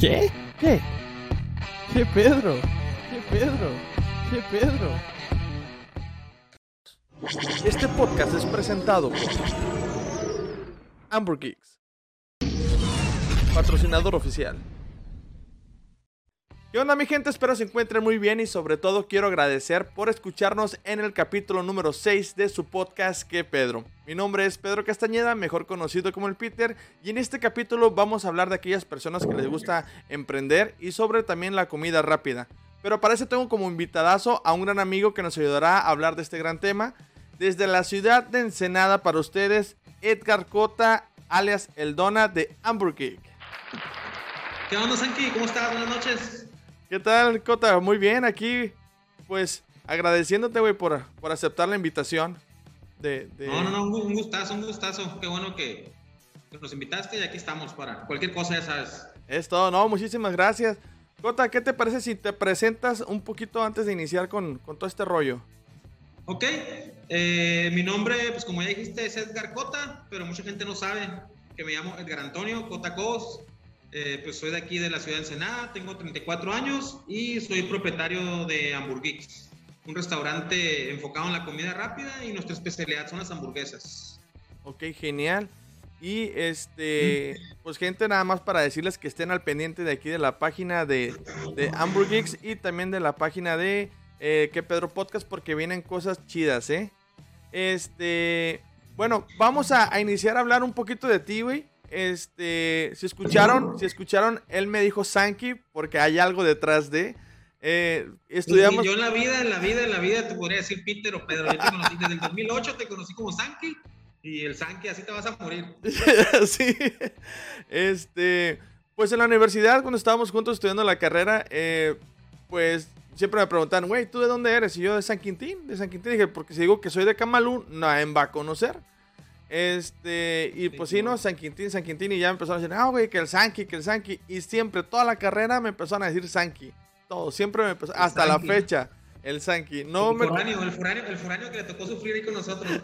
¿Qué? ¿Qué? ¿Qué Pedro? ¿Qué Pedro? ¿Qué Pedro? Este podcast es presentado por Amber Geeks, patrocinador oficial. ¿Qué onda mi gente? Espero se encuentren muy bien y sobre todo quiero agradecer por escucharnos en el capítulo número 6 de su podcast Que Pedro. Mi nombre es Pedro Castañeda, mejor conocido como el Peter, y en este capítulo vamos a hablar de aquellas personas que les gusta emprender y sobre también la comida rápida. Pero para eso tengo como invitadazo a un gran amigo que nos ayudará a hablar de este gran tema. Desde la ciudad de Ensenada para ustedes, Edgar Cota, alias El Dona de Hamburg ¿Qué onda, Sanki? ¿Cómo estás? Buenas noches. ¿Qué tal, Cota? Muy bien, aquí, pues, agradeciéndote, güey, por, por aceptar la invitación. De, No, no, no, un gustazo, un gustazo. Qué bueno que, nos invitaste y aquí estamos para cualquier cosa, ya sabes. Es todo, no, muchísimas gracias. Cota, ¿qué te parece si te presentas un poquito antes de iniciar con, todo este rollo? Ok, eh, mi nombre, pues como ya dijiste, es Edgar Cota, pero mucha gente no sabe que me llamo Edgar Antonio Cota Cos. Eh, pues soy de aquí de la ciudad de Ensenada, tengo 34 años y soy propietario de Hamburguix, un restaurante enfocado en la comida rápida y nuestra especialidad son las hamburguesas. Ok, genial. Y este, pues gente, nada más para decirles que estén al pendiente de aquí de la página de, de Hamburguix y también de la página de eh, Que Pedro Podcast porque vienen cosas chidas, ¿eh? Este, bueno, vamos a, a iniciar a hablar un poquito de ti, güey. Este, si escucharon, si escucharon, él me dijo Sankey porque hay algo detrás de. Eh, estudiamos. Yo en la vida, en la vida, en la vida te podría decir Peter o Pedro. Yo te conocí desde el 2008, te conocí como Sankey y el Sankey así te vas a morir. sí. Este, pues en la universidad cuando estábamos juntos estudiando la carrera, eh, pues siempre me preguntan, güey, ¿tú de dónde eres? Y yo de San Quintín, de San Quintín. Dije, porque si digo que soy de Camalú, nadie va a conocer. Este, y pues sí, ¿no? San Quintín, San Quintín, y ya empezaron a decir, ah, güey, que el Sanky, que el Sanky. Y siempre, toda la carrera me empezaron a decir Sanky. Todo, siempre me empezó, hasta la fecha, el Sanky. No el me... Foráneo, el foráneo, el foráneo que le tocó sufrir ahí con nosotros.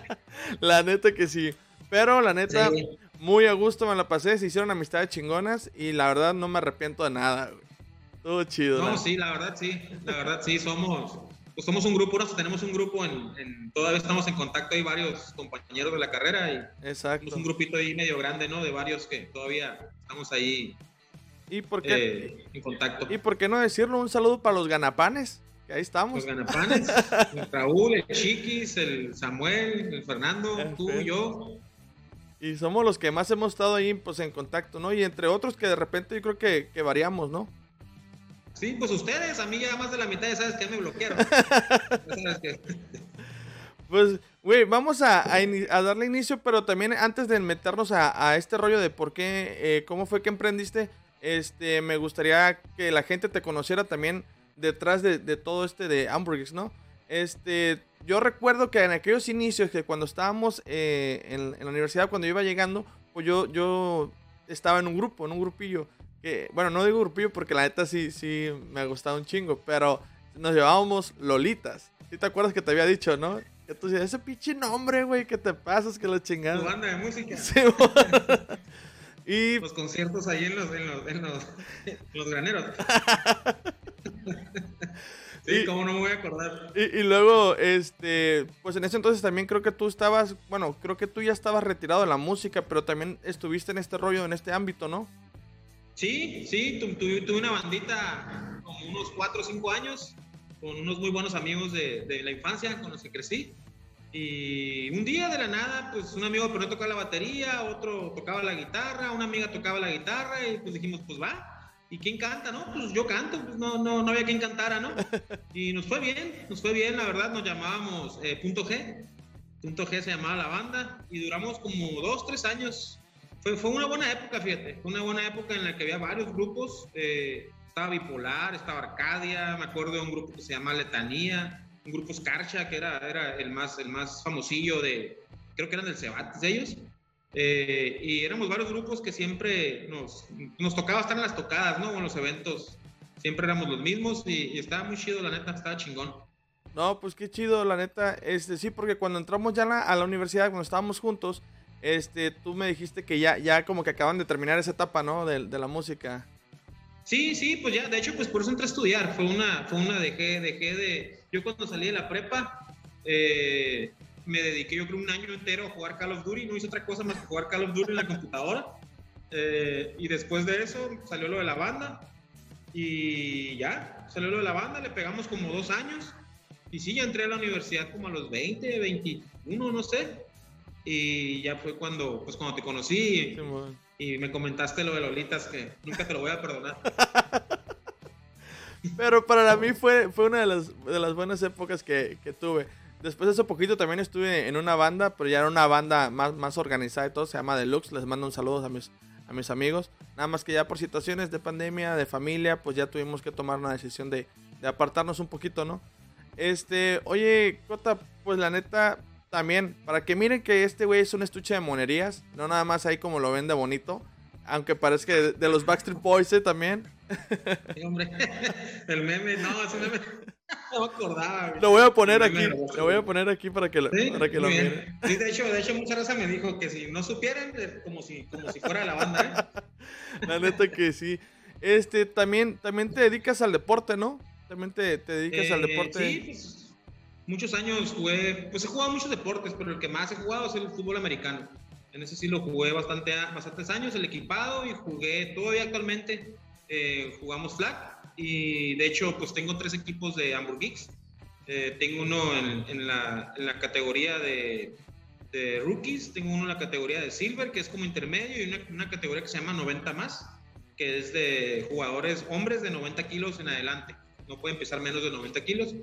la neta que sí. Pero la neta, muy a gusto me la pasé, se hicieron amistades chingonas y la verdad no me arrepiento de nada, güey. Todo chido. No, sí, la verdad sí, la verdad sí, somos pues somos un grupo, nosotros tenemos un grupo en, todavía estamos en contacto, hay varios compañeros de la carrera y Exacto. somos un grupito ahí medio grande, ¿no? De varios que todavía estamos ahí ¿Y por qué? Eh, en contacto. ¿Y por qué no decirlo? Un saludo para los ganapanes, que ahí estamos. Los ganapanes, el Raúl, el Chiquis, el Samuel, el Fernando, tú y yo. Y somos los que más hemos estado ahí pues, en contacto, ¿no? Y entre otros que de repente yo creo que, que variamos, ¿no? Sí, pues ustedes, a mí ya más de la mitad ya sabes que me bloquearon. Pues, güey, vamos a, darle inicio, pero también antes de meternos a, este rollo de por qué, eh, cómo fue que emprendiste, este, me gustaría que la gente te conociera también detrás de, todo este de Hamburgues, ¿no? Este, yo recuerdo que en aquellos inicios, que cuando estábamos eh, en, en, la universidad, cuando yo iba llegando, pues yo, yo estaba en un grupo, en un grupillo bueno, no digo grupillo porque la neta sí, sí me ha gustado un chingo, pero nos llevábamos Lolitas. ¿Sí te acuerdas que te había dicho, no? Que tú decías, ese pinche nombre, güey, que te pasas, que lo chingados. Tu banda de música. Sí, y... Los conciertos ahí en los, en los, en los, los graneros. Sí, y, cómo no me voy a acordar. Y, y, luego, este, pues en ese entonces también creo que tú estabas, bueno, creo que tú ya estabas retirado de la música, pero también estuviste en este rollo, en este ámbito, ¿no? Sí, sí, tuve, una bandita como unos 4 o 5 años con unos muy buenos amigos de, de, la infancia con los que crecí. Y un día de la nada, pues un amigo pero tocaba la batería, otro tocaba la guitarra, una amiga tocaba la guitarra y pues dijimos, pues va. ¿Y quién canta? No, pues yo canto, pues no, no, no había quien cantara, ¿no? Y nos fue bien, nos fue bien, la verdad, nos llamábamos eh, Punto G. Punto G se llamaba la banda y duramos como dos, tres años fue, fue una buena época, fíjate, fue una buena época en la que había varios grupos, eh, estaba Bipolar, estaba Arcadia, me acuerdo de un grupo que se llama Letanía, un grupo Scarcha, que era, era el, más, el más famosillo de, creo que eran del Cebates ellos, eh, y éramos varios grupos que siempre nos, nos tocaba estar en las tocadas, ¿no? En los eventos, siempre éramos los mismos y, estaba muy chido, la neta, estaba chingón. No, pues qué chido, la neta, este, sí, porque cuando entramos ya a la universidad, cuando estábamos juntos, este, tú me dijiste que ya, ya como que acaban de terminar esa etapa, ¿no? De, de la música. Sí, sí, pues ya, de hecho, pues por eso entré a estudiar. Fue una, fue una, dejé, dejé de. Yo cuando salí de la prepa, eh, me dediqué yo creo un año entero a jugar Call of Duty, no hice otra cosa más que jugar Call of Duty en la computadora. Eh, y después de eso salió lo de la banda y ya, salió lo de la banda, le pegamos como dos años y sí, ya entré a la universidad como a los 20, 21, no sé. Y ya fue cuando, pues cuando te conocí y, me comentaste lo de Lolitas que nunca te lo voy a perdonar. Pero para mí fue, fue una de las, de las buenas épocas que, que tuve. Después de ese poquito también estuve en una banda, pero ya era una banda más, más organizada y todo, se llama Deluxe. Les mando un saludo a mis, a mis amigos. Nada más que ya por situaciones de pandemia, de familia, pues ya tuvimos que tomar una decisión de, de apartarnos un poquito, ¿no? Este, oye, Cota, pues la neta, también, para que miren que este güey es un estuche de monerías, no nada más ahí como lo vende bonito, aunque parezca de, de los Backstreet Boys ¿eh? también. Sí, hombre, el meme, no, ese meme. No me acordaba. Lo voy a poner aquí. Lo voy a poner aquí para que lo, para que lo miren. Sí, de hecho, de hecho, mucha raza me dijo que si no supieran, como si, como si fuera la banda, ¿eh? La neta que sí. Este, también, también te dedicas al deporte, ¿no? También te, te dedicas al Eh, deporte. Sí, pues muchos años jugué, pues he jugado muchos deportes, pero el que más he jugado es el fútbol americano. En ese sí lo jugué bastante, bastantes años, el equipado, y jugué todavía actualmente, eh, jugamos flag, y de hecho pues tengo tres equipos de Hamburg Geeks. Eh, tengo uno en, en la, en la categoría de, de rookies, tengo uno en la categoría de silver, que es como intermedio, y una, una categoría que se llama 90 más, que es de jugadores hombres de 90 kilos en adelante. No pueden pesar menos de 90 kilos.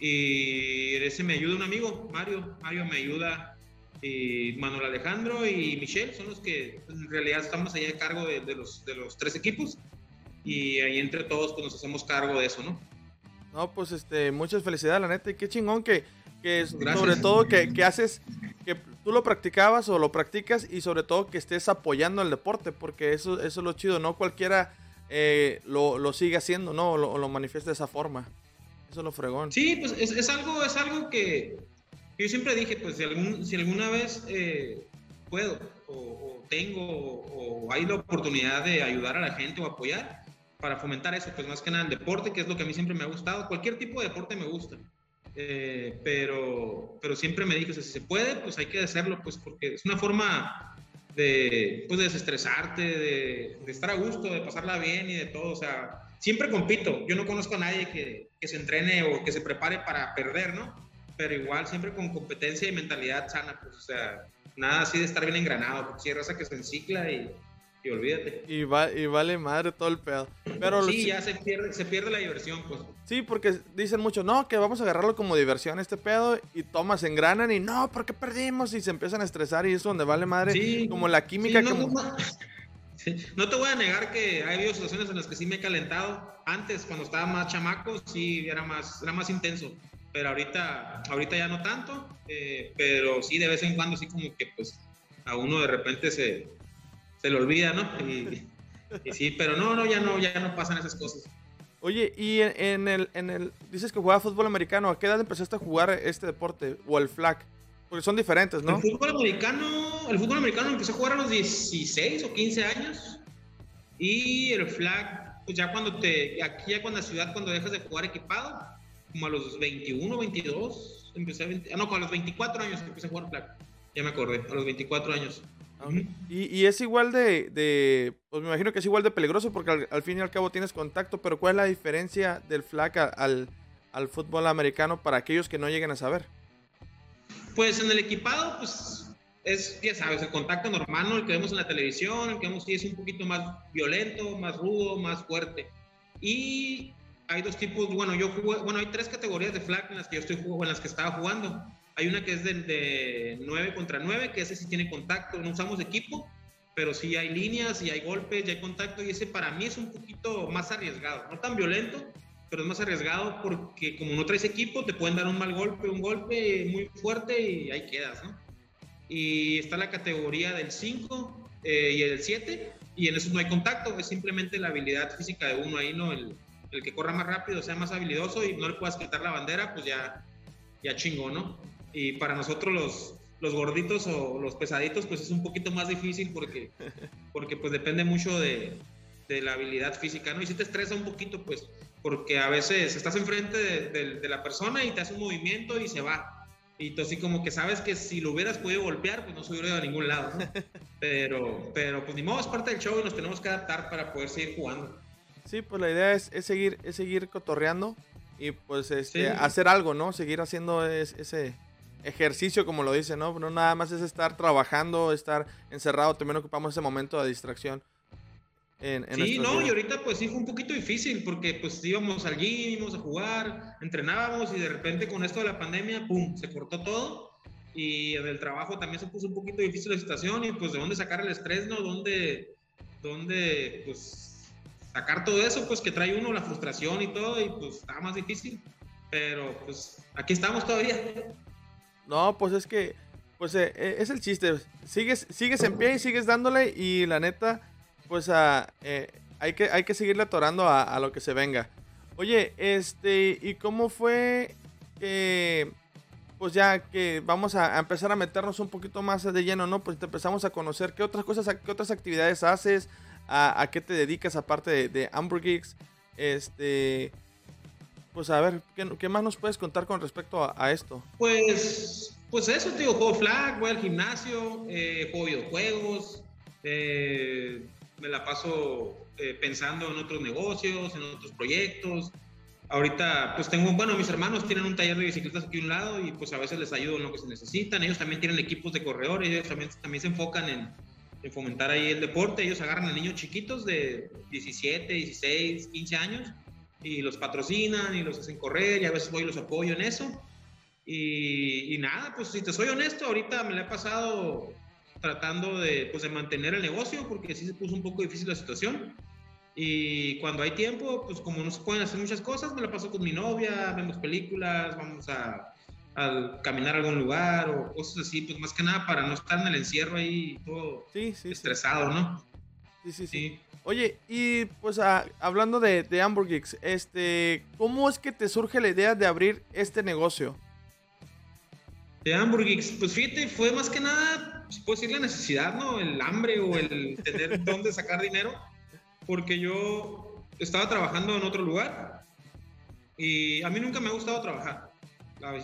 Y ese me ayuda un amigo, Mario. Mario me ayuda. Y Manuel Alejandro y Michelle son los que pues, en realidad estamos ahí a cargo de, de los, de los tres equipos. Y ahí entre todos pues, nos hacemos cargo de eso, ¿no? No, pues este, muchas felicidades, la neta. Y qué chingón que, que sobre todo que, que haces, que tú lo practicabas o lo practicas y sobre todo que estés apoyando el deporte, porque eso, eso es lo chido. No cualquiera eh, lo, lo sigue haciendo, ¿no? O lo, lo manifiesta de esa forma. Eso es lo fregón. Sí, pues es, es algo, es algo que yo siempre dije, pues si, algún, si alguna vez eh, puedo o, o tengo o, o hay la oportunidad de ayudar a la gente o apoyar para fomentar eso, pues más que nada el deporte, que es lo que a mí siempre me ha gustado. Cualquier tipo de deporte me gusta. Eh, pero, pero siempre me dije, o sea, si se puede, pues hay que hacerlo, pues porque es una forma de, pues, de desestresarte, de, de estar a gusto, de pasarla bien y de todo. O sea, siempre compito. Yo no conozco a nadie que, que se entrene o que se prepare para perder, ¿no? Pero igual, siempre con competencia y mentalidad sana, pues, o sea, nada así de estar bien engranado, porque si hay raza que se encicla y, y olvídate. Y, va, y vale madre todo el pedo. Pero sí, ya se pierde, se pierde la diversión, pues. Sí, porque dicen mucho, no, que vamos a agarrarlo como diversión este pedo y tomas, se engranan y no, ¿por qué perdimos? Y se empiezan a estresar y es donde vale madre Sí, como la química. sí, no, como... no, no te voy a negar que ha habido situaciones en las que sí me he calentado. Antes, cuando estaba más chamaco, sí era más, era más intenso. Pero ahorita, ahorita ya no tanto. eh, pero sí, de vez en cuando, sí como que pues a uno de repente se, se le olvida, ¿no? Y, sí, pero no, no, ya no, ya no pasan esas cosas. Oye, y en, en el, en el, dices que jugaba fútbol americano, ¿a qué edad empezaste a jugar este deporte? O el flag, porque son diferentes, ¿no? El fútbol americano, el fútbol americano empecé a jugar a los 16 o 15 años y el flag, pues ya cuando te, aquí ya cuando la ciudad, cuando dejas de jugar equipado, como a los 21, 22, empecé a, 20 ah, no, como a los 24 años empecé a jugar flag, ya me acordé, a los 24 años. Ujú. Y, y es igual de, de, pues me imagino que es igual de peligroso porque al, al fin y al cabo tienes contacto, pero ¿cuál es la diferencia del flag al, al fútbol americano para aquellos que no lleguen a saber? Pues en el equipado, pues es, ya sabes, el contacto normal, ¿no? el que vemos en la televisión, el que vemos sí es un poquito más violento, más rudo, más fuerte. Y hay dos tipos, bueno, yo jugué, bueno, hay tres categorías de flag en las que yo estoy jugando, en las que estaba jugando. Hay una que es de, de 9 contra 9, que ese sí tiene contacto, no usamos equipo, pero sí hay líneas y hay golpes y hay contacto y ese para mí es un poquito más arriesgado, no tan violento, pero es más arriesgado porque como no traes equipo te pueden dar un mal golpe, un golpe muy fuerte y ahí quedas, ¿no? Y está la categoría del 5 eh, y el 7 y en eso no hay contacto, es simplemente la habilidad física de uno ahí, ¿no? El, el que corra más rápido, sea más habilidoso y no le puedas quitar la bandera, pues ya, ya chingó, ¿no? Y para nosotros los, los gorditos o los pesaditos, pues es un poquito más difícil porque, porque pues depende mucho de, de la habilidad física, ¿no? Y si te estresa un poquito, pues, porque a veces estás enfrente de, de, la persona y te hace un movimiento y se va. Y tú así como que sabes que si lo hubieras podido golpear, pues no se hubiera ido a ningún lado, ¿no? Pero, pero pues ni modo, es parte del show y nos tenemos que adaptar para poder seguir jugando. Sí, pues la idea es, es seguir, es seguir cotorreando y pues este, hacer algo, ¿no? Seguir haciendo ese ejercicio, como lo dice, ¿no? No nada más es estar trabajando, estar encerrado, también ocupamos ese momento de distracción sí, no, y ahorita pues sí fue un poquito difícil porque pues íbamos al gym, íbamos a jugar, entrenábamos y de repente con esto de la pandemia, ¡pum!, se cortó todo y en el trabajo también se puso un poquito difícil la situación y pues de dónde sacar el estrés, ¿no? ¿Dónde, dónde pues sacar todo eso pues que trae uno, la frustración y todo y pues estaba más difícil, pero pues aquí estamos todavía. No, pues es que, pues eh, eh, es el chiste, sigues, sigues en pie y sigues dándole y la neta pues a, eh, hay, que, hay que seguirle atorando a, lo que se venga. Oye, este, ¿y cómo fue que, pues ya que vamos a, empezar a meternos un poquito más de lleno, ¿no? Pues te empezamos a conocer qué otras cosas, qué otras actividades haces, a, qué te dedicas aparte de, de Amber Geeks, este... Pues a ver, ¿qué, más nos puedes contar con respecto a, esto? Pues, pues eso, tío, juego flag, voy al gimnasio, eh, juego videojuegos, eh, me la paso eh, pensando en otros negocios, en otros proyectos. Ahorita, pues tengo, bueno, mis hermanos tienen un taller de bicicletas aquí a un lado y pues a veces les ayudo en lo que se necesitan. Ellos también tienen equipos de corredores, ellos también, también se enfocan en, en fomentar ahí el deporte. Ellos agarran a niños chiquitos de 17, 16, 15 años y los patrocinan y los hacen correr y a veces voy y los apoyo en eso. Y, y, nada, pues si te soy honesto, ahorita me la he pasado tratando de, pues, de mantener el negocio porque sí se puso un poco difícil la situación. Y cuando hay tiempo, pues como no se pueden hacer muchas cosas, me la paso con mi novia, vemos películas, vamos a, a caminar a algún lugar o cosas así, pues más que nada para no estar en el encierro ahí todo estresado, ¿no? Sí, sí, sí, Oye, y pues hablando de, de Hamburg este, ¿cómo es que te surge la idea de abrir este negocio? De Hamburg pues fíjate, fue más que nada se puede decir la necesidad, ¿no? El hambre o el tener dónde sacar dinero, porque yo estaba trabajando en otro lugar y a mí nunca me ha gustado trabajar.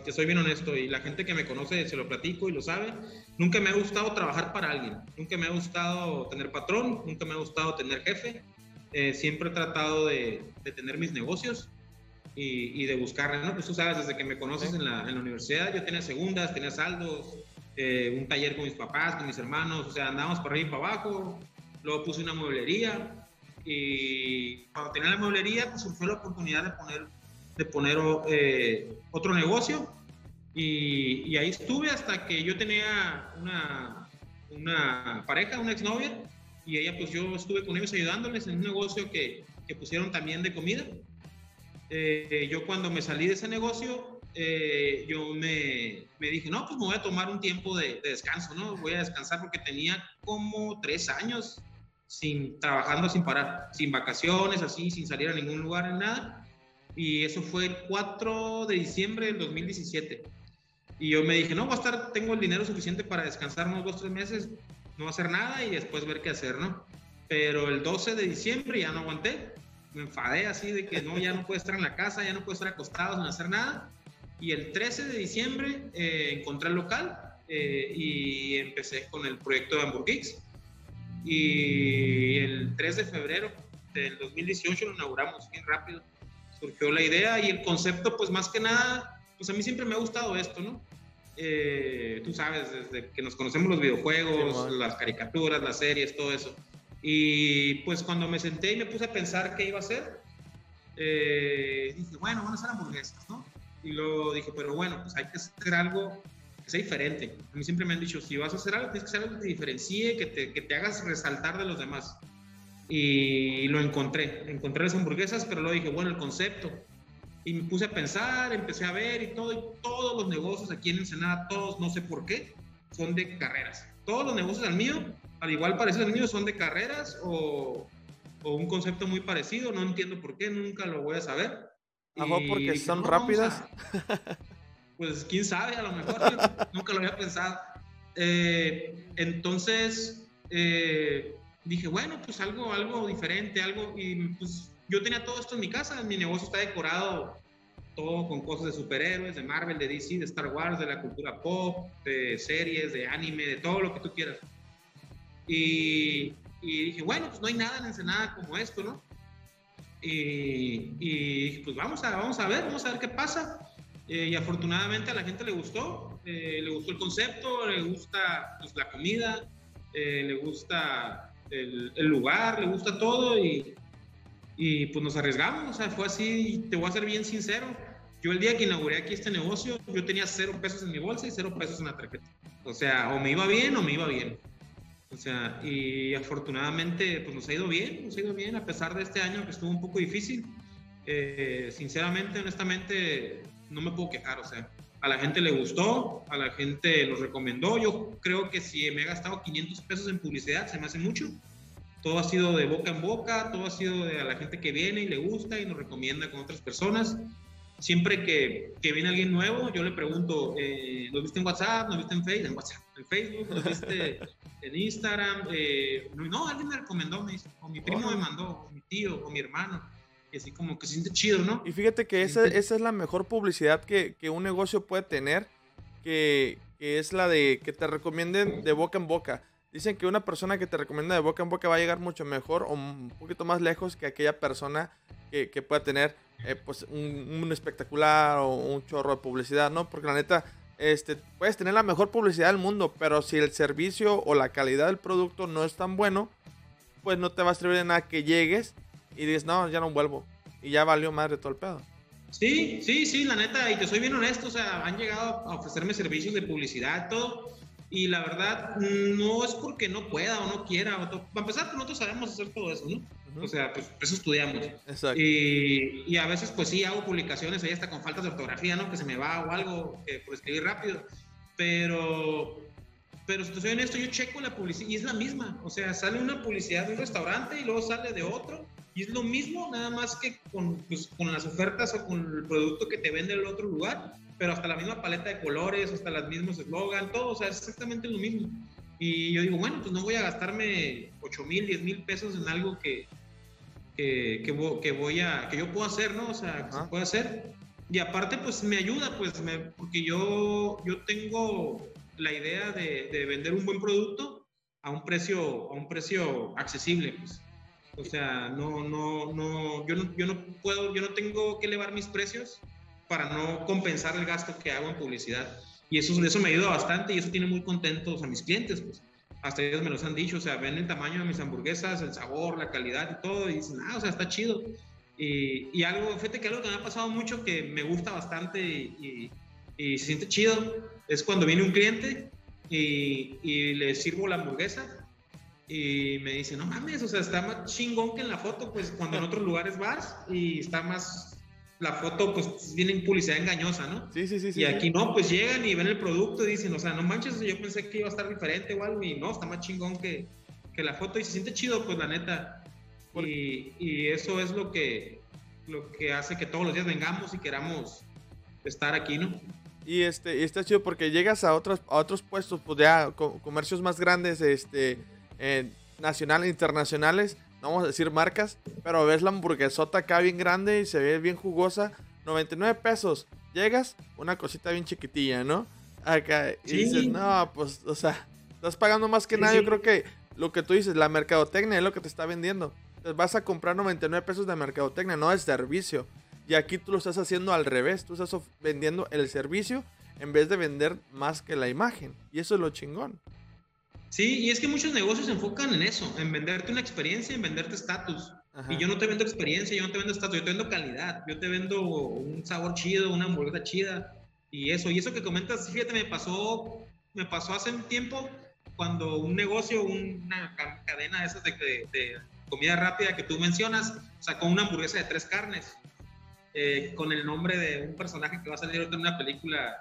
Te soy bien honesto y la gente que me conoce se lo platico y lo sabe. Nunca me ha gustado trabajar para alguien. Nunca me ha gustado tener patrón. Nunca me ha gustado tener jefe. Eh, siempre he tratado de, de tener mis negocios y, y, de buscar, ¿no? Pues tú sabes, desde que me conoces en la, en la universidad, yo tenía segundas, tenía saldos, eh, un taller con mis papás, con mis hermanos, o sea, andábamos por arriba y para abajo. Luego puse una mueblería y cuando tenía la mueblería, pues surgió la oportunidad de poner, de poner eh, otro negocio y, y, ahí estuve hasta que yo tenía una, una pareja, una exnovia, y ella, pues yo estuve con ellos ayudándoles en un negocio que, que pusieron también de comida. Eh, yo cuando me salí de ese negocio, eh, yo me, me, dije, no, pues me voy a tomar un tiempo de, descanso, ¿no? Voy a descansar porque tenía como tres años sin trabajando sin parar, sin vacaciones, así, sin salir a ningún lugar, en nada. Y eso fue el 4 de diciembre del 2017. Y yo me dije, no, voy a estar, tengo el dinero suficiente para descansar unos dos, tres meses, no hacer nada y después ver qué hacer, ¿no? Pero el 12 de diciembre ya no aguanté, me enfadé así de que no, ya no puedo estar en la casa, ya no puedo estar acostado sin hacer nada y el 13 de diciembre eh, encontré el local eh, y empecé con el proyecto de Hamburg Y el 3 de febrero del 2018 lo inauguramos bien rápido. Surgió la idea y el concepto, pues más que nada, pues a mí siempre me ha gustado esto, ¿no? Eh, tú sabes, desde que nos conocemos los videojuegos, las caricaturas, las series, todo eso. Y pues cuando me senté y me puse a pensar qué iba a hacer, dije, bueno, van a ser hamburguesas, ¿no? Y luego dije, pero bueno, pues hay que hacer algo que sea diferente. A mí siempre me han dicho, si vas a hacer algo, tienes que hacer algo que te diferencie, que te, que te hagas resaltar de los demás. Y lo encontré. Encontré las hamburguesas, pero luego dije, bueno, el concepto. Y me puse a pensar, empecé a ver y todo. Y todos los negocios aquí en Ensenada, todos, no sé por qué, son de carreras. Todos los negocios al mío, al igual parecido al mío, son de carreras o, o un concepto muy parecido. No entiendo por qué, nunca lo voy a saber porque son rápidas. pues quién sabe, a lo mejor nunca lo había pensado. Eh, entonces, eh, dije, bueno, pues algo, algo diferente, algo, y pues yo tenía todo esto en mi casa, mi negocio está decorado todo con cosas de superhéroes, de Marvel, de DC, de Star Wars, de la cultura pop, de series, de anime, de todo lo que tú quieras. Y, y dije, bueno, pues no hay nada en Ensenada como esto, ¿no? Y, y pues vamos a, vamos a ver, vamos a ver qué pasa. Eh, y afortunadamente a la gente le gustó, eh, le gustó el concepto, le gusta pues, la comida, eh, le gusta el, el, lugar, le gusta todo y, y pues nos arriesgamos, o sea, fue así, te voy a ser bien sincero, yo el día que inauguré aquí este negocio, yo tenía cero pesos en mi bolsa y cero pesos en la tarjeta. O sea, o me iba bien o me iba bien. O sea, y afortunadamente pues nos ha ido bien, nos ha ido bien a pesar de este año que estuvo un poco difícil. Eh, sinceramente, honestamente, no me puedo quejar, o sea, a la gente le gustó, a la gente lo recomendó. Yo creo que si me he gastado 500 pesos en publicidad, se me hace mucho. Todo ha sido de boca en boca, todo ha sido de a la gente que viene y le gusta y nos recomienda con otras personas. Siempre que, que viene alguien nuevo, yo le pregunto, eh, ¿lo viste en WhatsApp? ¿Lo viste en Facebook? En WhatsApp, en Facebook, ¿lo viste en Instagram? Eh, no, alguien me recomendó, me dice, o mi primo me mandó, o mi tío, o mi hermano y así como que se siente chido, ¿no? Y fíjate que esa, esa es la mejor publicidad que, que un negocio puede tener, que, que, es la de que te recomienden de boca en boca. Dicen que una persona que te recomienda de boca en boca va a llegar mucho mejor o un poquito más lejos que aquella persona que, que pueda tener eh, pues un, un, espectacular o un chorro de publicidad, ¿no? Porque la neta, este, puedes tener la mejor publicidad del mundo, pero si el servicio o la calidad del producto no es tan bueno, pues no te va a servir de nada que llegues y dices, no, ya no vuelvo. Y ya valió madre todo el pedo. Sí, sí, sí, la neta, y te soy bien honesto, o sea, han llegado a ofrecerme servicios de publicidad, todo, y la verdad, no es porque no pueda o no quiera, o para empezar, pues nosotros sabemos hacer todo eso, ¿no? -huh. O sea, pues eso estudiamos. Exacto. Y, y, a veces, pues sí, hago publicaciones ahí hasta con faltas de ortografía, ¿no? Que se me va o algo, que por escribir rápido, pero pero si te soy honesto, yo checo la publicidad y es la misma. O sea, sale una publicidad de un restaurante y luego sale de otro y es lo mismo, nada más que con, pues, con las ofertas o con el producto que te vende el otro lugar, pero hasta la misma paleta de colores, hasta los mismos eslogan, todo, o sea, es exactamente lo mismo. Y yo digo, bueno, pues no voy a gastarme 8 mil, 10 mil pesos en algo que, que, que, que, voy a, que yo puedo hacer, ¿no? O sea, que se puede hacer. Y aparte, pues me ayuda, pues, me, porque yo, yo tengo la idea de, de, vender un buen producto a un precio, a un precio accesible, pues. O sea, no, no, no, yo no, yo no puedo, yo no tengo que elevar mis precios para no compensar el gasto que hago en publicidad. Y eso, eso me ayuda bastante y eso tiene muy contentos a mis clientes, pues. Hasta ellos me los han dicho, o sea, ven el tamaño de mis hamburguesas, el sabor, la calidad y todo, y dicen, ah, o sea, está chido. Y, y algo, fíjate que algo que me ha pasado mucho que me gusta bastante y, y, y siente chido es cuando viene un cliente y, y, le sirvo la hamburguesa y me dice, no mames, o sea, está más chingón que en la foto, pues cuando en otros lugares vas y está más, la foto pues viene en publicidad engañosa, ¿no? Sí, sí, sí. Y sí, aquí no, pues llegan y ven el producto y dicen, o sea, no manches, yo pensé que iba a estar diferente o algo y no, está más chingón que, que la foto y se siente chido, pues la neta. Y, y eso es lo que, lo que hace que todos los días vengamos y queramos estar aquí, ¿no? Y este, y está chido porque llegas a otros, a otros puestos, pues ya comercios más grandes, este, eh, nacionales, internacionales, no vamos a decir marcas, pero ves la hamburguesota acá bien grande y se ve bien jugosa, 99 pesos. Llegas, una cosita bien chiquitilla, ¿no? Acá, y sí. dices, no, pues, o sea, estás pagando más que sí, nada. Sí. Yo creo que lo que tú dices, la mercadotecnia es lo que te está vendiendo. Entonces vas a comprar 99 pesos de mercadotecnia, no de servicio. Y aquí tú lo estás haciendo al revés, tú estás vendiendo el servicio en vez de vender más que la imagen. Y eso es lo chingón. Sí, y es que muchos negocios se enfocan en eso, en venderte una experiencia, en venderte estatus. Y yo no te vendo experiencia, yo no te vendo estatus, yo te vendo calidad, yo te vendo un sabor chido, una hamburguesa chida y eso. Y eso que comentas, fíjate, me pasó, me pasó hace un tiempo cuando un negocio, una cadena de esas de, de, de comida rápida que tú mencionas, sacó una hamburguesa de tres carnes. Eh, con el nombre de un personaje que va a salir en una película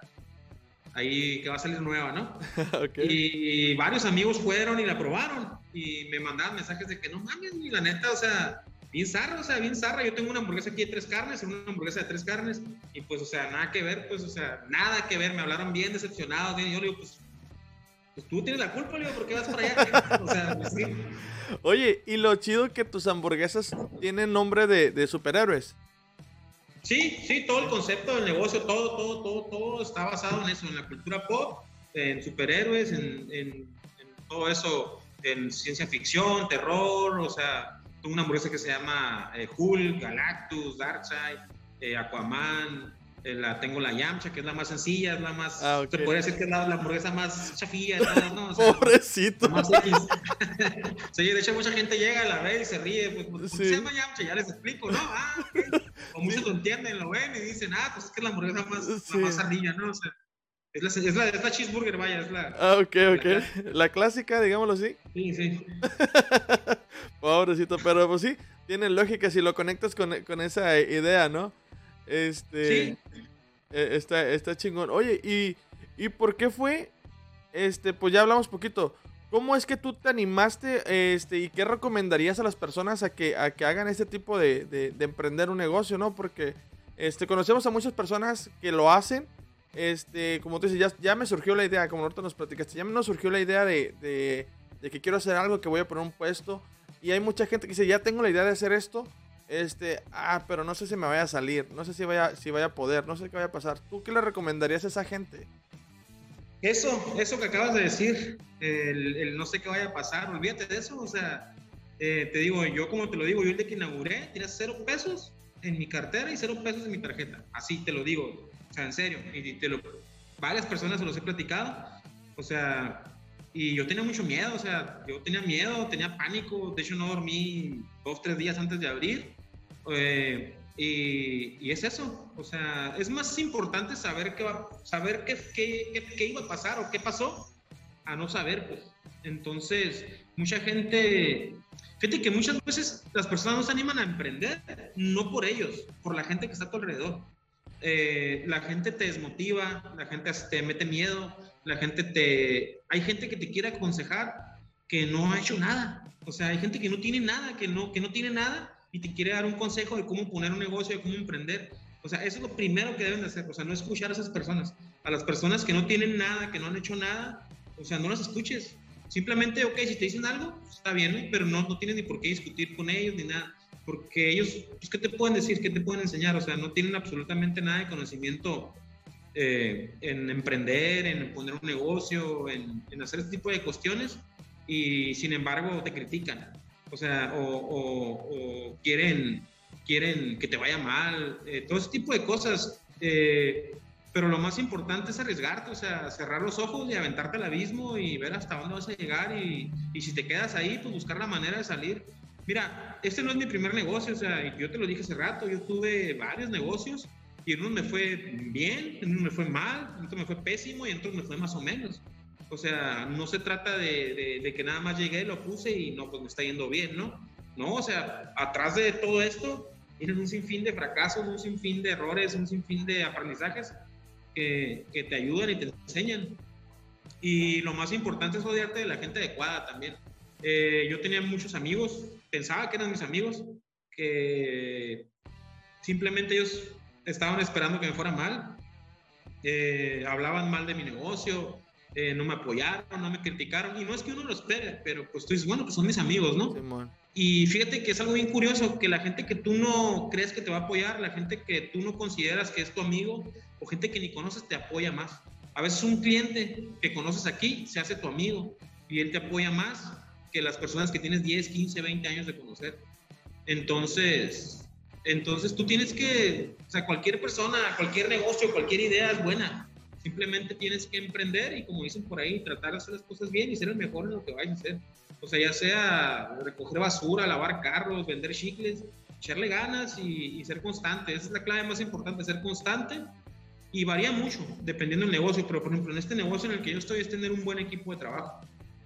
ahí que va a salir nueva, ¿no? okay. Y varios amigos fueron y la probaron y me mandaban mensajes de que no mames, ni la neta, o sea, bien zarra, o sea, bien zarra. Yo tengo una hamburguesa aquí de tres carnes, una hamburguesa de tres carnes y pues, o sea, nada que ver, pues, o sea, nada que ver. Me hablaron bien decepcionados. Bien, yo le digo, pues, pues tú tienes la culpa, Leo, ¿por qué vas para allá? O sea, pues, sí. Oye, y lo chido que tus hamburguesas tienen nombre de, de superhéroes. Sí, sí, todo el concepto del negocio, todo, todo, todo, todo está basado en eso, en la cultura pop, en superhéroes, en, en- en todo eso, en ciencia ficción, terror, o sea, tengo una hamburguesa que se llama eh, Hulk, Galactus, Darkseid, eh, Aquaman, la, tengo la Yamcha, que es la más sencilla, es la más, Ah, ok. se podría decir que es la, la hamburguesa más chafilla, ¿no? O sea, Pobrecito. la más sí, de hecho mucha gente llega, la ve y se ríe, pues, ¿por qué Sí. se llama Yamcha? Ya les explico, ¿no? Ah, ok. O muchos lo entienden, lo ven y dicen, ah, pues es que es la hamburguesa más, Sí. la más ardilla, ¿no? O sea, es la, es, la, es la cheeseburger, vaya, es la... Ah, ok, ok. La clásica, digámoslo así. Sí, sí. Pobrecito, pero pues sí, tiene lógica si lo conectas con, con esa idea, ¿no? Este. Sí. eh, está, está chingón. Oye, ¿y, ¿y por qué fue? Este, pues ya hablamos poquito. ¿Cómo es que tú te animaste este, y qué recomendarías a las personas a que, a que hagan este tipo de, de- de emprender un negocio, no? Porque este, conocemos a muchas personas que lo hacen. Este, como tú dices, ya, ya me surgió la idea, como ahorita nos platicaste, ya me nos surgió la idea de, de, de que quiero hacer algo, que voy a poner un puesto. Y hay mucha gente que dice, ya tengo la idea de hacer esto. Este, ah, pero no sé si me vaya a salir, no sé si vaya, si vaya a poder, no sé qué vaya a pasar. ¿Tú qué le recomendarías a esa gente? Eso, eso que acabas de decir, el, no sé qué vaya a pasar, olvídate de eso, o sea, eh, te digo, yo como te lo digo, yo el día que inauguré, tenía cero pesos en mi cartera y cero pesos en mi tarjeta, así te lo digo, o sea, en serio, y te lo, varias personas se los he platicado, o sea, y yo tenía mucho miedo, o sea, yo tenía miedo, tenía pánico, de hecho no dormí dos, tres días antes de abrir, eh, y, es eso, o sea, es más importante saber qué va, saber qué, qué, qué, iba a pasar o qué pasó a no saber, pues. Entonces, mucha gente, fíjate que muchas veces las personas no animan a emprender, no por ellos, por la gente que está a tu alrededor. Eh, la gente te desmotiva, la gente te mete miedo, la gente te... Hay gente que te quiere aconsejar que no ha hecho nada. O sea, hay gente que no tiene nada, que no, que no tiene nada y te quiere dar un consejo de cómo poner un negocio, de cómo emprender. O sea, eso es lo primero que deben de hacer. O sea, no escuchar a esas personas. A las personas que no tienen nada, que no han hecho nada, o sea, no las escuches. Simplemente, ok, si te dicen algo, pues, está bien, ¿no? pero no, no tienes ni por qué discutir con ellos ni nada. Porque ellos, pues, ¿qué te pueden decir? ¿Qué te pueden enseñar? O sea, no tienen absolutamente nada de conocimiento eh, en emprender, en poner un negocio, en, en hacer este tipo de cuestiones y sin embargo te critican. O sea, o, o- o quieren, quieren que te vaya mal, eh, todo ese tipo de cosas. eh, pero lo más importante es arriesgarte, o sea, cerrar los ojos y aventarte al abismo y ver hasta dónde vas a llegar y, y si te quedas ahí, pues buscar la manera de salir. Mira, este no es mi primer negocio, o sea, yo te lo dije hace rato, yo tuve varios negocios y en unos me fue bien, en unos me fue mal, en otros me fue pésimo y en otros me fue más o menos. O sea, no se trata de, de- que nada más llegué, lo puse y no, pues me está yendo bien, ¿no? No, o sea, atrás de todo esto tienes un sinfín de fracasos, un sinfín de errores, un sinfín de aprendizajes que, que te ayudan y te enseñan. Y lo más importante es rodearte de la gente adecuada también. Eh, yo tenía muchos amigos, pensaba que eran mis amigos, que simplemente ellos estaban esperando que me fuera mal, eh, hablaban mal de mi negocio, eh, no me apoyaron, no me criticaron, y no es que uno lo espere, pero pues tú dices, bueno, pues son mis amigos, ¿no? Y fíjate que es algo bien curioso, que la gente que tú no crees que te va a apoyar, la gente que tú no consideras que es tu amigo, o gente que ni conoces te apoya más. A veces un cliente que conoces aquí se hace tu amigo y él te apoya más que las personas que tienes 10, 15, 20 años de conocer. Entonces, entonces tú tienes que, o sea, cualquier persona, cualquier negocio, cualquier idea es buena. Simplemente tienes que emprender y como dicen por ahí, tratar de hacer las cosas bien y ser el mejor en lo que vayas a hacer. O sea, ya sea recoger basura, lavar carros, vender chicles, echarle ganas y, y ser constante. Esa es la clave más importante, ser constante. Y varía mucho dependiendo del negocio, pero por ejemplo, en este negocio en el que yo estoy es tener un buen equipo de trabajo.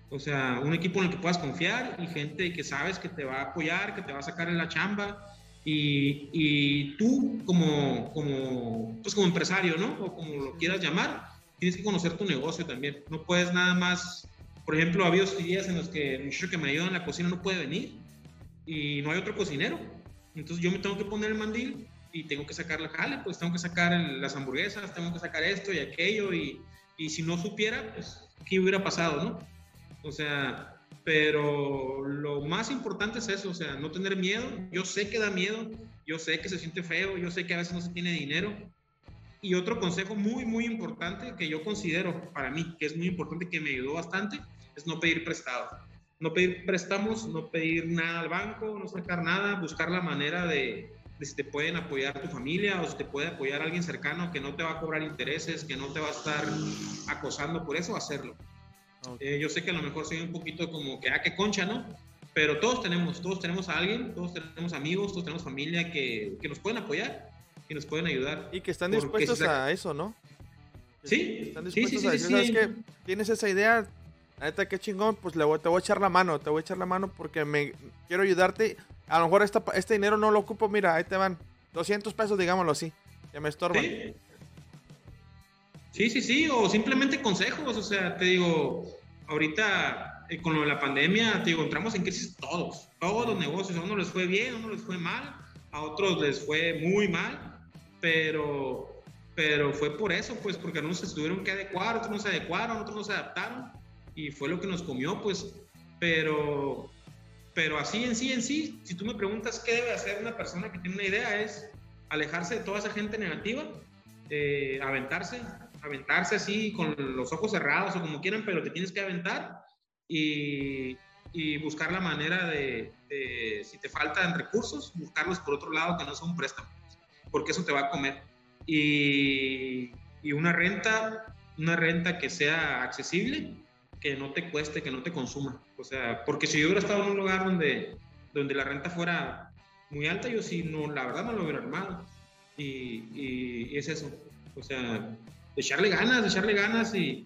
O sea, un equipo en el que puedas confiar y gente que sabes que te va a apoyar, que te va a sacar en la chamba. Y, y tú como, como, pues como empresario, ¿no? O como lo quieras llamar, tienes que conocer tu negocio también. No puedes nada más, por ejemplo, ha habido días en los que el muchacho que me ayuda en la cocina no puede venir y no hay otro cocinero. Entonces yo me tengo que poner el mandil y tengo que sacar la jale, pues tengo que sacar el- las hamburguesas, tengo que sacar esto y aquello y, y si no supiera, pues ¿qué hubiera pasado, no? O sea, pero lo más importante es eso, o sea, no tener miedo. Yo sé que da miedo, yo sé que se siente feo, yo sé que a veces no se tiene dinero. Y otro consejo muy, muy importante que yo considero para mí, que es muy importante, que me ayudó bastante, es no pedir prestado. No pedir préstamos, no pedir nada al banco, no sacar nada, buscar la manera de, si te pueden apoyar tu familia o si te puede apoyar alguien cercano que no te va a cobrar intereses, que no te va a estar acosando por eso, hacerlo. Eh, yo sé que a lo mejor soy un poquito como que, ah, qué concha, ¿no? Pero todos tenemos, todos tenemos a alguien, todos tenemos amigos, todos tenemos familia que, que nos pueden apoyar, que nos pueden ayudar. Y que están dispuestos a eso, ¿no? Sí, están dispuestos sí, sí, a decir, ¿sabes qué? Tienes esa idea, neta, qué chingón, pues le voy, te voy a echar la mano, te voy a echar la mano porque me quiero ayudarte. A lo mejor esta, este dinero no lo ocupo, mira, ahí te van 200 pesos, digámoslo así, que me estorban. Sí, sí, sí, o simplemente consejos, o sea, te digo, ahorita eh, con lo de la pandemia, te digo, entramos en crisis todos, todos los negocios, a unos les fue bien, a unos les fue mal, a otros les fue muy mal, pero, pero fue por eso, pues, porque algunos se tuvieron que adecuar, otros no se adecuaron, otros no se adaptaron, y fue lo que nos comió, pues, pero, pero así en sí, en sí, si tú me preguntas qué debe hacer una persona que tiene una idea, es alejarse de toda esa gente negativa, eh, aventarse, aventarse así con los ojos cerrados o como quieran, pero te tienes que aventar y, y buscar la manera de, si te faltan recursos, buscarlos por otro lado que no son préstamos, porque eso te va a comer. Y, y una renta, una renta que sea accesible, que no te cueste, que no te consuma. O sea, porque si yo hubiera estado en un lugar donde, donde la renta fuera muy alta, yo sí, no, la verdad no lo hubiera armado. Y, y, es eso. O sea, echarle ganas, echarle ganas y,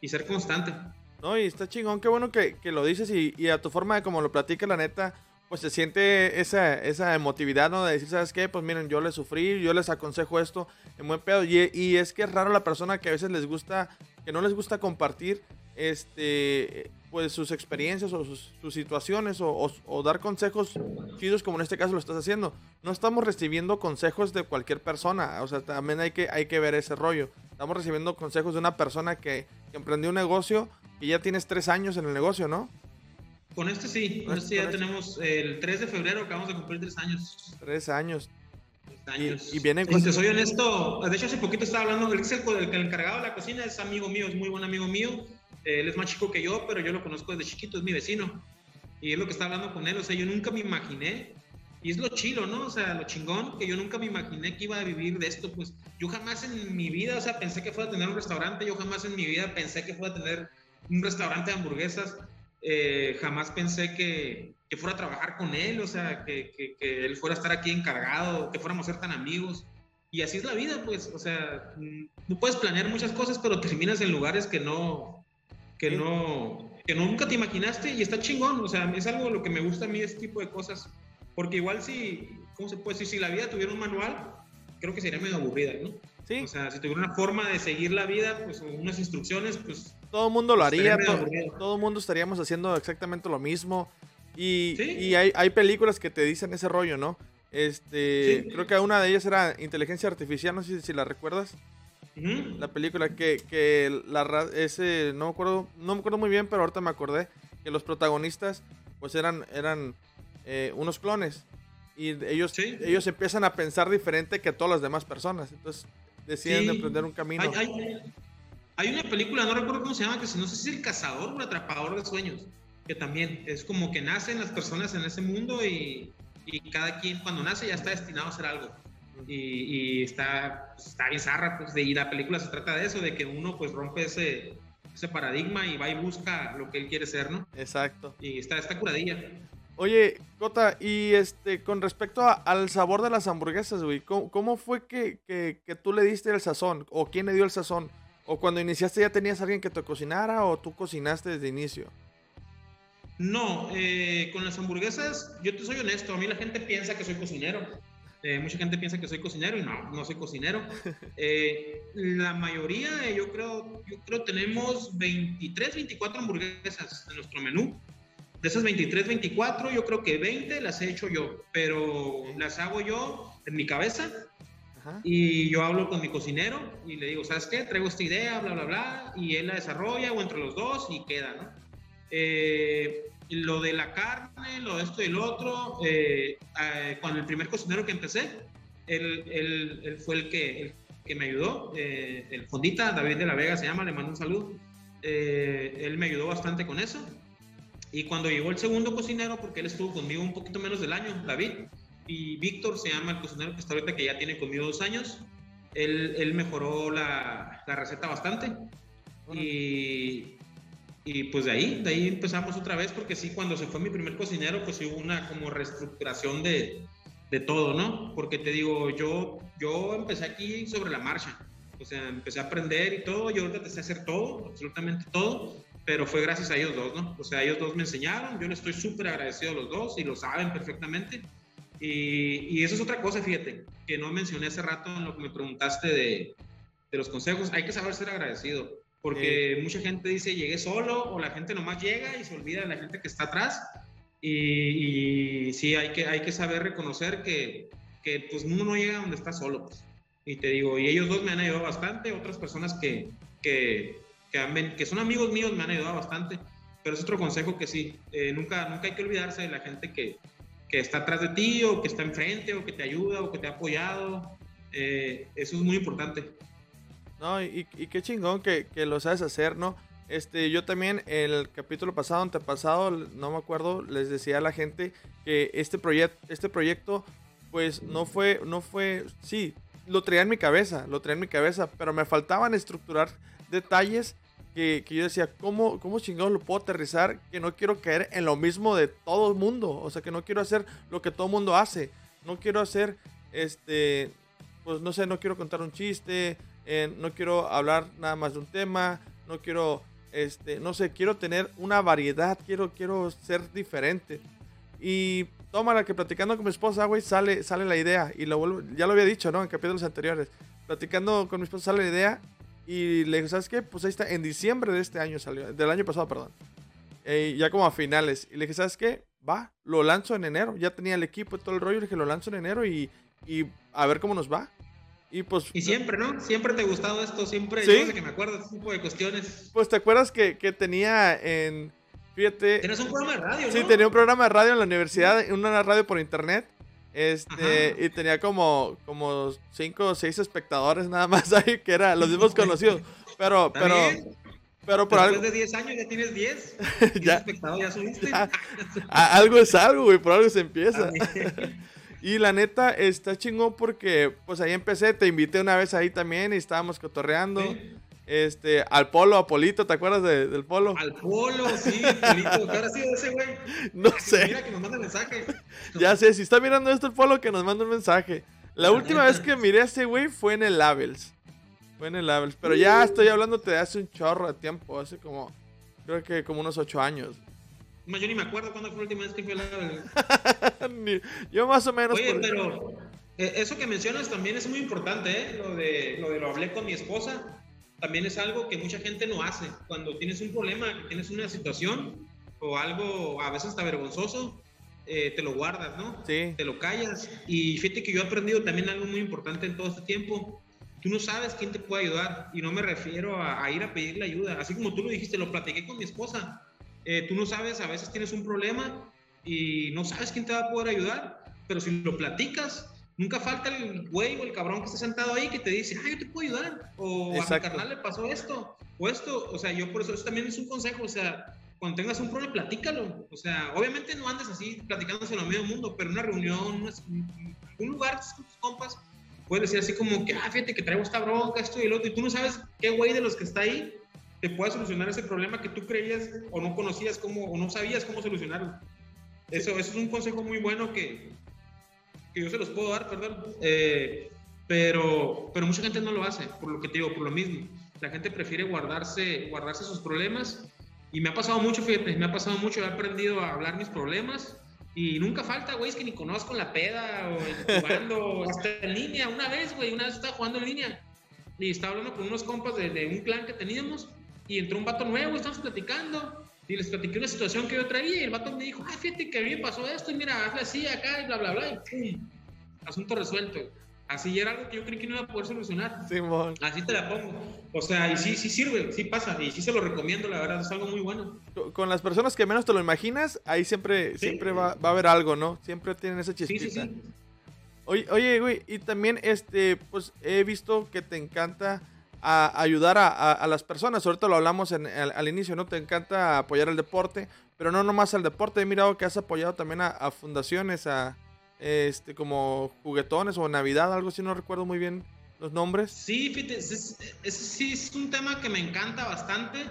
y ser constante. No, y está chingón, qué bueno que, que lo dices y, y, a tu forma de como lo platica, la neta, pues se siente esa, esa emotividad, ¿no? De decir, ¿sabes qué? Pues miren, yo les sufrí, yo les aconsejo esto en buen pedo. Y, y es que es raro la persona que a veces les gusta, que no les gusta compartir, este, pues sus experiencias o sus, sus situaciones o, o, o, dar consejos chidos como en este caso lo estás haciendo. No estamos recibiendo consejos de cualquier persona, o sea, también hay que, hay que ver ese rollo. Estamos recibiendo consejos de una persona que, que emprendió un negocio y ya tienes tres años en el negocio, ¿no? Con este sí, con este ya tenemos el 3 de febrero, acabamos de cumplir tres años. Tres años. Tres años. Y, y viene con... Si te soy honesto, de hecho hace poquito estaba hablando, el, el, el encargado de la cocina es amigo mío, es muy buen amigo mío. Él es más chico que yo, pero yo lo conozco desde chiquito, es mi vecino. Y es lo que está hablando con él, o sea, yo nunca me imaginé, y es lo chilo, ¿no? O sea, lo chingón, que yo nunca me imaginé que iba a vivir de esto, pues yo jamás en mi vida, o sea, pensé que fuera a tener un restaurante, yo jamás en mi vida pensé que fuera a tener un restaurante de hamburguesas, eh, jamás pensé que, que, fuera a trabajar con él, o sea, que, que, que, él fuera a estar aquí encargado, que fuéramos a ser tan amigos. Y así es la vida, pues, o sea, no puedes planear muchas cosas, pero terminas en lugares que no, que no, que nunca te imaginaste y está chingón, o sea, es algo lo que me gusta a mí, este tipo de cosas, porque igual si, ¿cómo se puede decir? Si la vida tuviera un manual, creo que sería medio aburrida, ¿no? Sí. O sea, si tuviera una forma de seguir la vida, pues unas instrucciones, pues... Todo el mundo lo haría, to todo el mundo estaríamos haciendo exactamente lo mismo. Y, ¿Sí? y hay, hay, películas que te dicen ese rollo, ¿no? Este, ¿Sí? creo que una de ellas era Inteligencia Artificial, no sé si la recuerdas. La película que, que la ese no me acuerdo, no me acuerdo muy bien, pero ahorita me acordé que los protagonistas pues eran eran eh, unos clones y ellos ¿Sí? ellos empiezan a pensar diferente que todas las demás personas, entonces deciden sí. emprender un camino. Hay, hay, hay, una película, no recuerdo cómo se llama, que si no sé si es el cazador o el atrapador de sueños, que también es como que nacen las personas en ese mundo y, y cada quien cuando nace ya está destinado a hacer algo. Y, y, está, pues, está bien zarra, pues, y la película se trata de eso, de que uno pues rompe ese, ese paradigma y va y busca lo que él quiere ser, ¿no? Exacto. Y está, está curadilla. Oye, Cota, y este, con respecto a, al sabor de las hamburguesas, güey, ¿cómo, ¿cómo, fue que, que, que, tú le diste el sazón? ¿O quién le dio el sazón? ¿O cuando iniciaste ya tenías alguien que te cocinara o tú cocinaste desde inicio? No, eh, con las hamburguesas, yo te soy honesto, a mí la gente piensa que soy cocinero. Eh, mucha gente piensa que soy cocinero y no, no soy cocinero. Eh, la mayoría, eh, yo creo, yo creo tenemos 23, 24 hamburguesas en nuestro menú. De esas 23, 24, yo creo que 20 las he hecho yo, pero las hago yo en mi cabeza Y yo hablo con mi cocinero y le digo, ¿sabes qué? Traigo esta idea, bla, bla, bla, y él la desarrolla o entre los dos y queda, ¿no? Eh, lo de la carne, lo de esto y lo otro, eh, eh, cuando el primer cocinero que empecé, él, él, fue el que, que me ayudó, el fondita, David de la Vega se llama, le mando un saludo. él me ayudó bastante con eso. Y cuando llegó el segundo cocinero, porque él estuvo conmigo un poquito menos del año, David, y Víctor se llama el cocinero que está ahorita, que ya tiene conmigo dos años, él, él mejoró la, la, receta bastante. Y, y, pues de ahí, de ahí empezamos otra vez, porque sí, cuando se fue mi primer cocinero, pues hubo una como reestructuración de, de todo, ¿no? Porque te digo, yo, yo empecé aquí sobre la marcha. O sea, empecé a aprender y todo, yo ahorita te sé hacer todo, absolutamente todo, pero fue gracias a ellos dos, ¿no? O sea, ellos dos me enseñaron, yo les estoy súper agradecido a los dos y lo saben perfectamente. Y, y, eso es otra cosa, fíjate, que no mencioné hace rato en lo que me preguntaste de, de los consejos. Hay que saber ser agradecido, porque mucha gente dice llegué solo o la gente nomás llega y se olvida de la gente que está atrás. Y, y sí, hay que, hay que saber reconocer que, que pues uno no llega donde está solo. Pues. Y te digo, y ellos dos me han ayudado bastante, otras personas que, que, que, que son amigos míos me han ayudado bastante, pero es otro consejo que sí, eh, nunca, nunca hay que olvidarse de la gente que, que está atrás de ti o que está enfrente o que te ayuda o que te ha apoyado. Eh, eso es muy importante. No, y, y qué chingón que, que, lo sabes hacer, ¿no? Este, yo también el capítulo pasado, antepasado, no me acuerdo, les decía a la gente que este, proyecto este proyecto, pues no fue, no fue, sí, lo traía en mi cabeza, lo traía en mi cabeza, pero me faltaban estructurar detalles que, que, yo decía, ¿cómo, ¿cómo lo puedo aterrizar? Que no quiero caer en lo mismo de todo el mundo. O sea, que no quiero hacer lo que todo el mundo hace. No quiero hacer, este, pues no sé, no quiero contar un chiste. Eh, no quiero hablar nada más de un tema. No quiero, este, no sé, quiero tener una variedad. Quiero, quiero ser diferente. Y toma la que platicando con mi esposa, güey, sale, sale la idea. Y lo vuelvo, ya lo había dicho, ¿no? En capítulos anteriores. Platicando con mi esposa sale la idea y le dije, ¿sabes qué? Pues ahí está, en diciembre de este año salió, del año pasado, perdón. Eh, ya como a finales. Y le dije, ¿sabes qué? Va, lo lanzo en enero. Ya tenía el equipo y todo el rollo. Le dije, lo lanzo en enero y, y a ver cómo nos va. Y pues. Y siempre, ¿no? Siempre te ha gustado esto, siempre. ¿Sí? Yo sé que me acuerdo de este tipo de cuestiones. Pues te acuerdas que, que tenía en. Fíjate. Tienes un programa de radio, ¿no? Sí, tenía un programa de radio en la universidad, una radio por internet. Este, y tenía como, como cinco o seis espectadores nada más ahí, que era los mismos conocidos. Pero, pero, pero por algo. de 10 años ya tienes 10. ya, ya subiste. algo es algo, güey, por algo se empieza. Y la neta está chingón porque, pues ahí empecé, te invité una vez ahí también y estábamos cotorreando. Este, al Polo, a Polito, ¿te acuerdas de, del Polo? Al Polo, sí, Polito. ¿Qué ha sido ese güey? No sé. Mira que nos manda mensaje. Ya sé, si está mirando esto el Polo, que nos manda un mensaje. La última vez que miré a ese güey fue en el Labels. Fue en el Labels. Pero ya estoy hablándote de hace un chorro de tiempo, hace como, creo que como unos ocho años. Yo ni me acuerdo cuándo fue la última vez que fui al Labels. yo más o menos. Oye, pero eh, eso que mencionas también es muy importante, ¿eh? Lo de, lo de lo hablé con mi esposa también es algo que mucha gente no hace. Cuando tienes un problema, tienes una situación o algo a veces está vergonzoso, eh, te lo guardas, ¿no? Sí. Te lo callas. Y fíjate que yo he aprendido también algo muy importante en todo este tiempo. Tú no sabes quién te puede ayudar y no me refiero a, ir a pedirle ayuda. Así como tú lo dijiste, lo platiqué con mi esposa. Eh, tú no sabes, a veces tienes un problema y no sabes quién te va a poder ayudar, pero si lo platicas, Nunca falta el güey o el cabrón que está sentado ahí que te dice, ah, yo te puedo ayudar. O a mi carnal le pasó esto. O esto. O sea, yo por eso, eso también es un consejo. O sea, cuando tengas un problema, platícalo. O sea, obviamente no andes así platicándose en el medio mundo, pero una reunión, un lugar con tus compas, puedes decir así como que, ah, fíjate que traigo esta bronca, esto y el otro, y tú no sabes qué güey de los que está ahí te puede solucionar ese problema que tú creías o no conocías cómo, o no sabías cómo solucionarlo. Eso, eso es un consejo muy bueno que, que yo se los puedo dar, perdón. Eh, pero, pero mucha gente no lo hace, por lo que te digo, por lo mismo. La gente prefiere guardarse, guardarse sus problemas. Y me ha pasado mucho, fíjate, me ha pasado mucho, he aprendido a hablar mis problemas. Y nunca falta, güey, es que ni conozco la peda o jugando, hasta en línea. Una vez, güey, una vez estaba jugando en línea y estaba hablando con unos compas de, de un clan que teníamos y entró un vato nuevo, estamos platicando y les platiqué una situación que yo traía y el vato me dijo, ah, fíjate que a mí me pasó esto y mira, hazle así acá y bla, bla, bla, y pum, asunto resuelto. Así era algo que yo creí que no iba a poder solucionar. Simón. Así te la pongo. O sea, y sí, sí sirve, sí pasa. Y sí se lo recomiendo, la verdad, es algo muy bueno. Co- Con las personas que menos te lo imaginas, ahí siempre, Sí. siempre va, va a haber algo, ¿no? Siempre tienen esa Sí, chispita. sí, sí. Oye, oye, güey, y también, este, pues he visto que te encanta a- ayudar a, a- a las personas. Ahorita lo hablamos en- al, al inicio, ¿no? Te encanta apoyar el deporte, pero no nomás al deporte. He mirado que has apoyado también a, a fundaciones, a, este, como juguetones o Navidad, algo así, no recuerdo muy bien los nombres. Sí, fíjate, sí es un tema que me encanta bastante,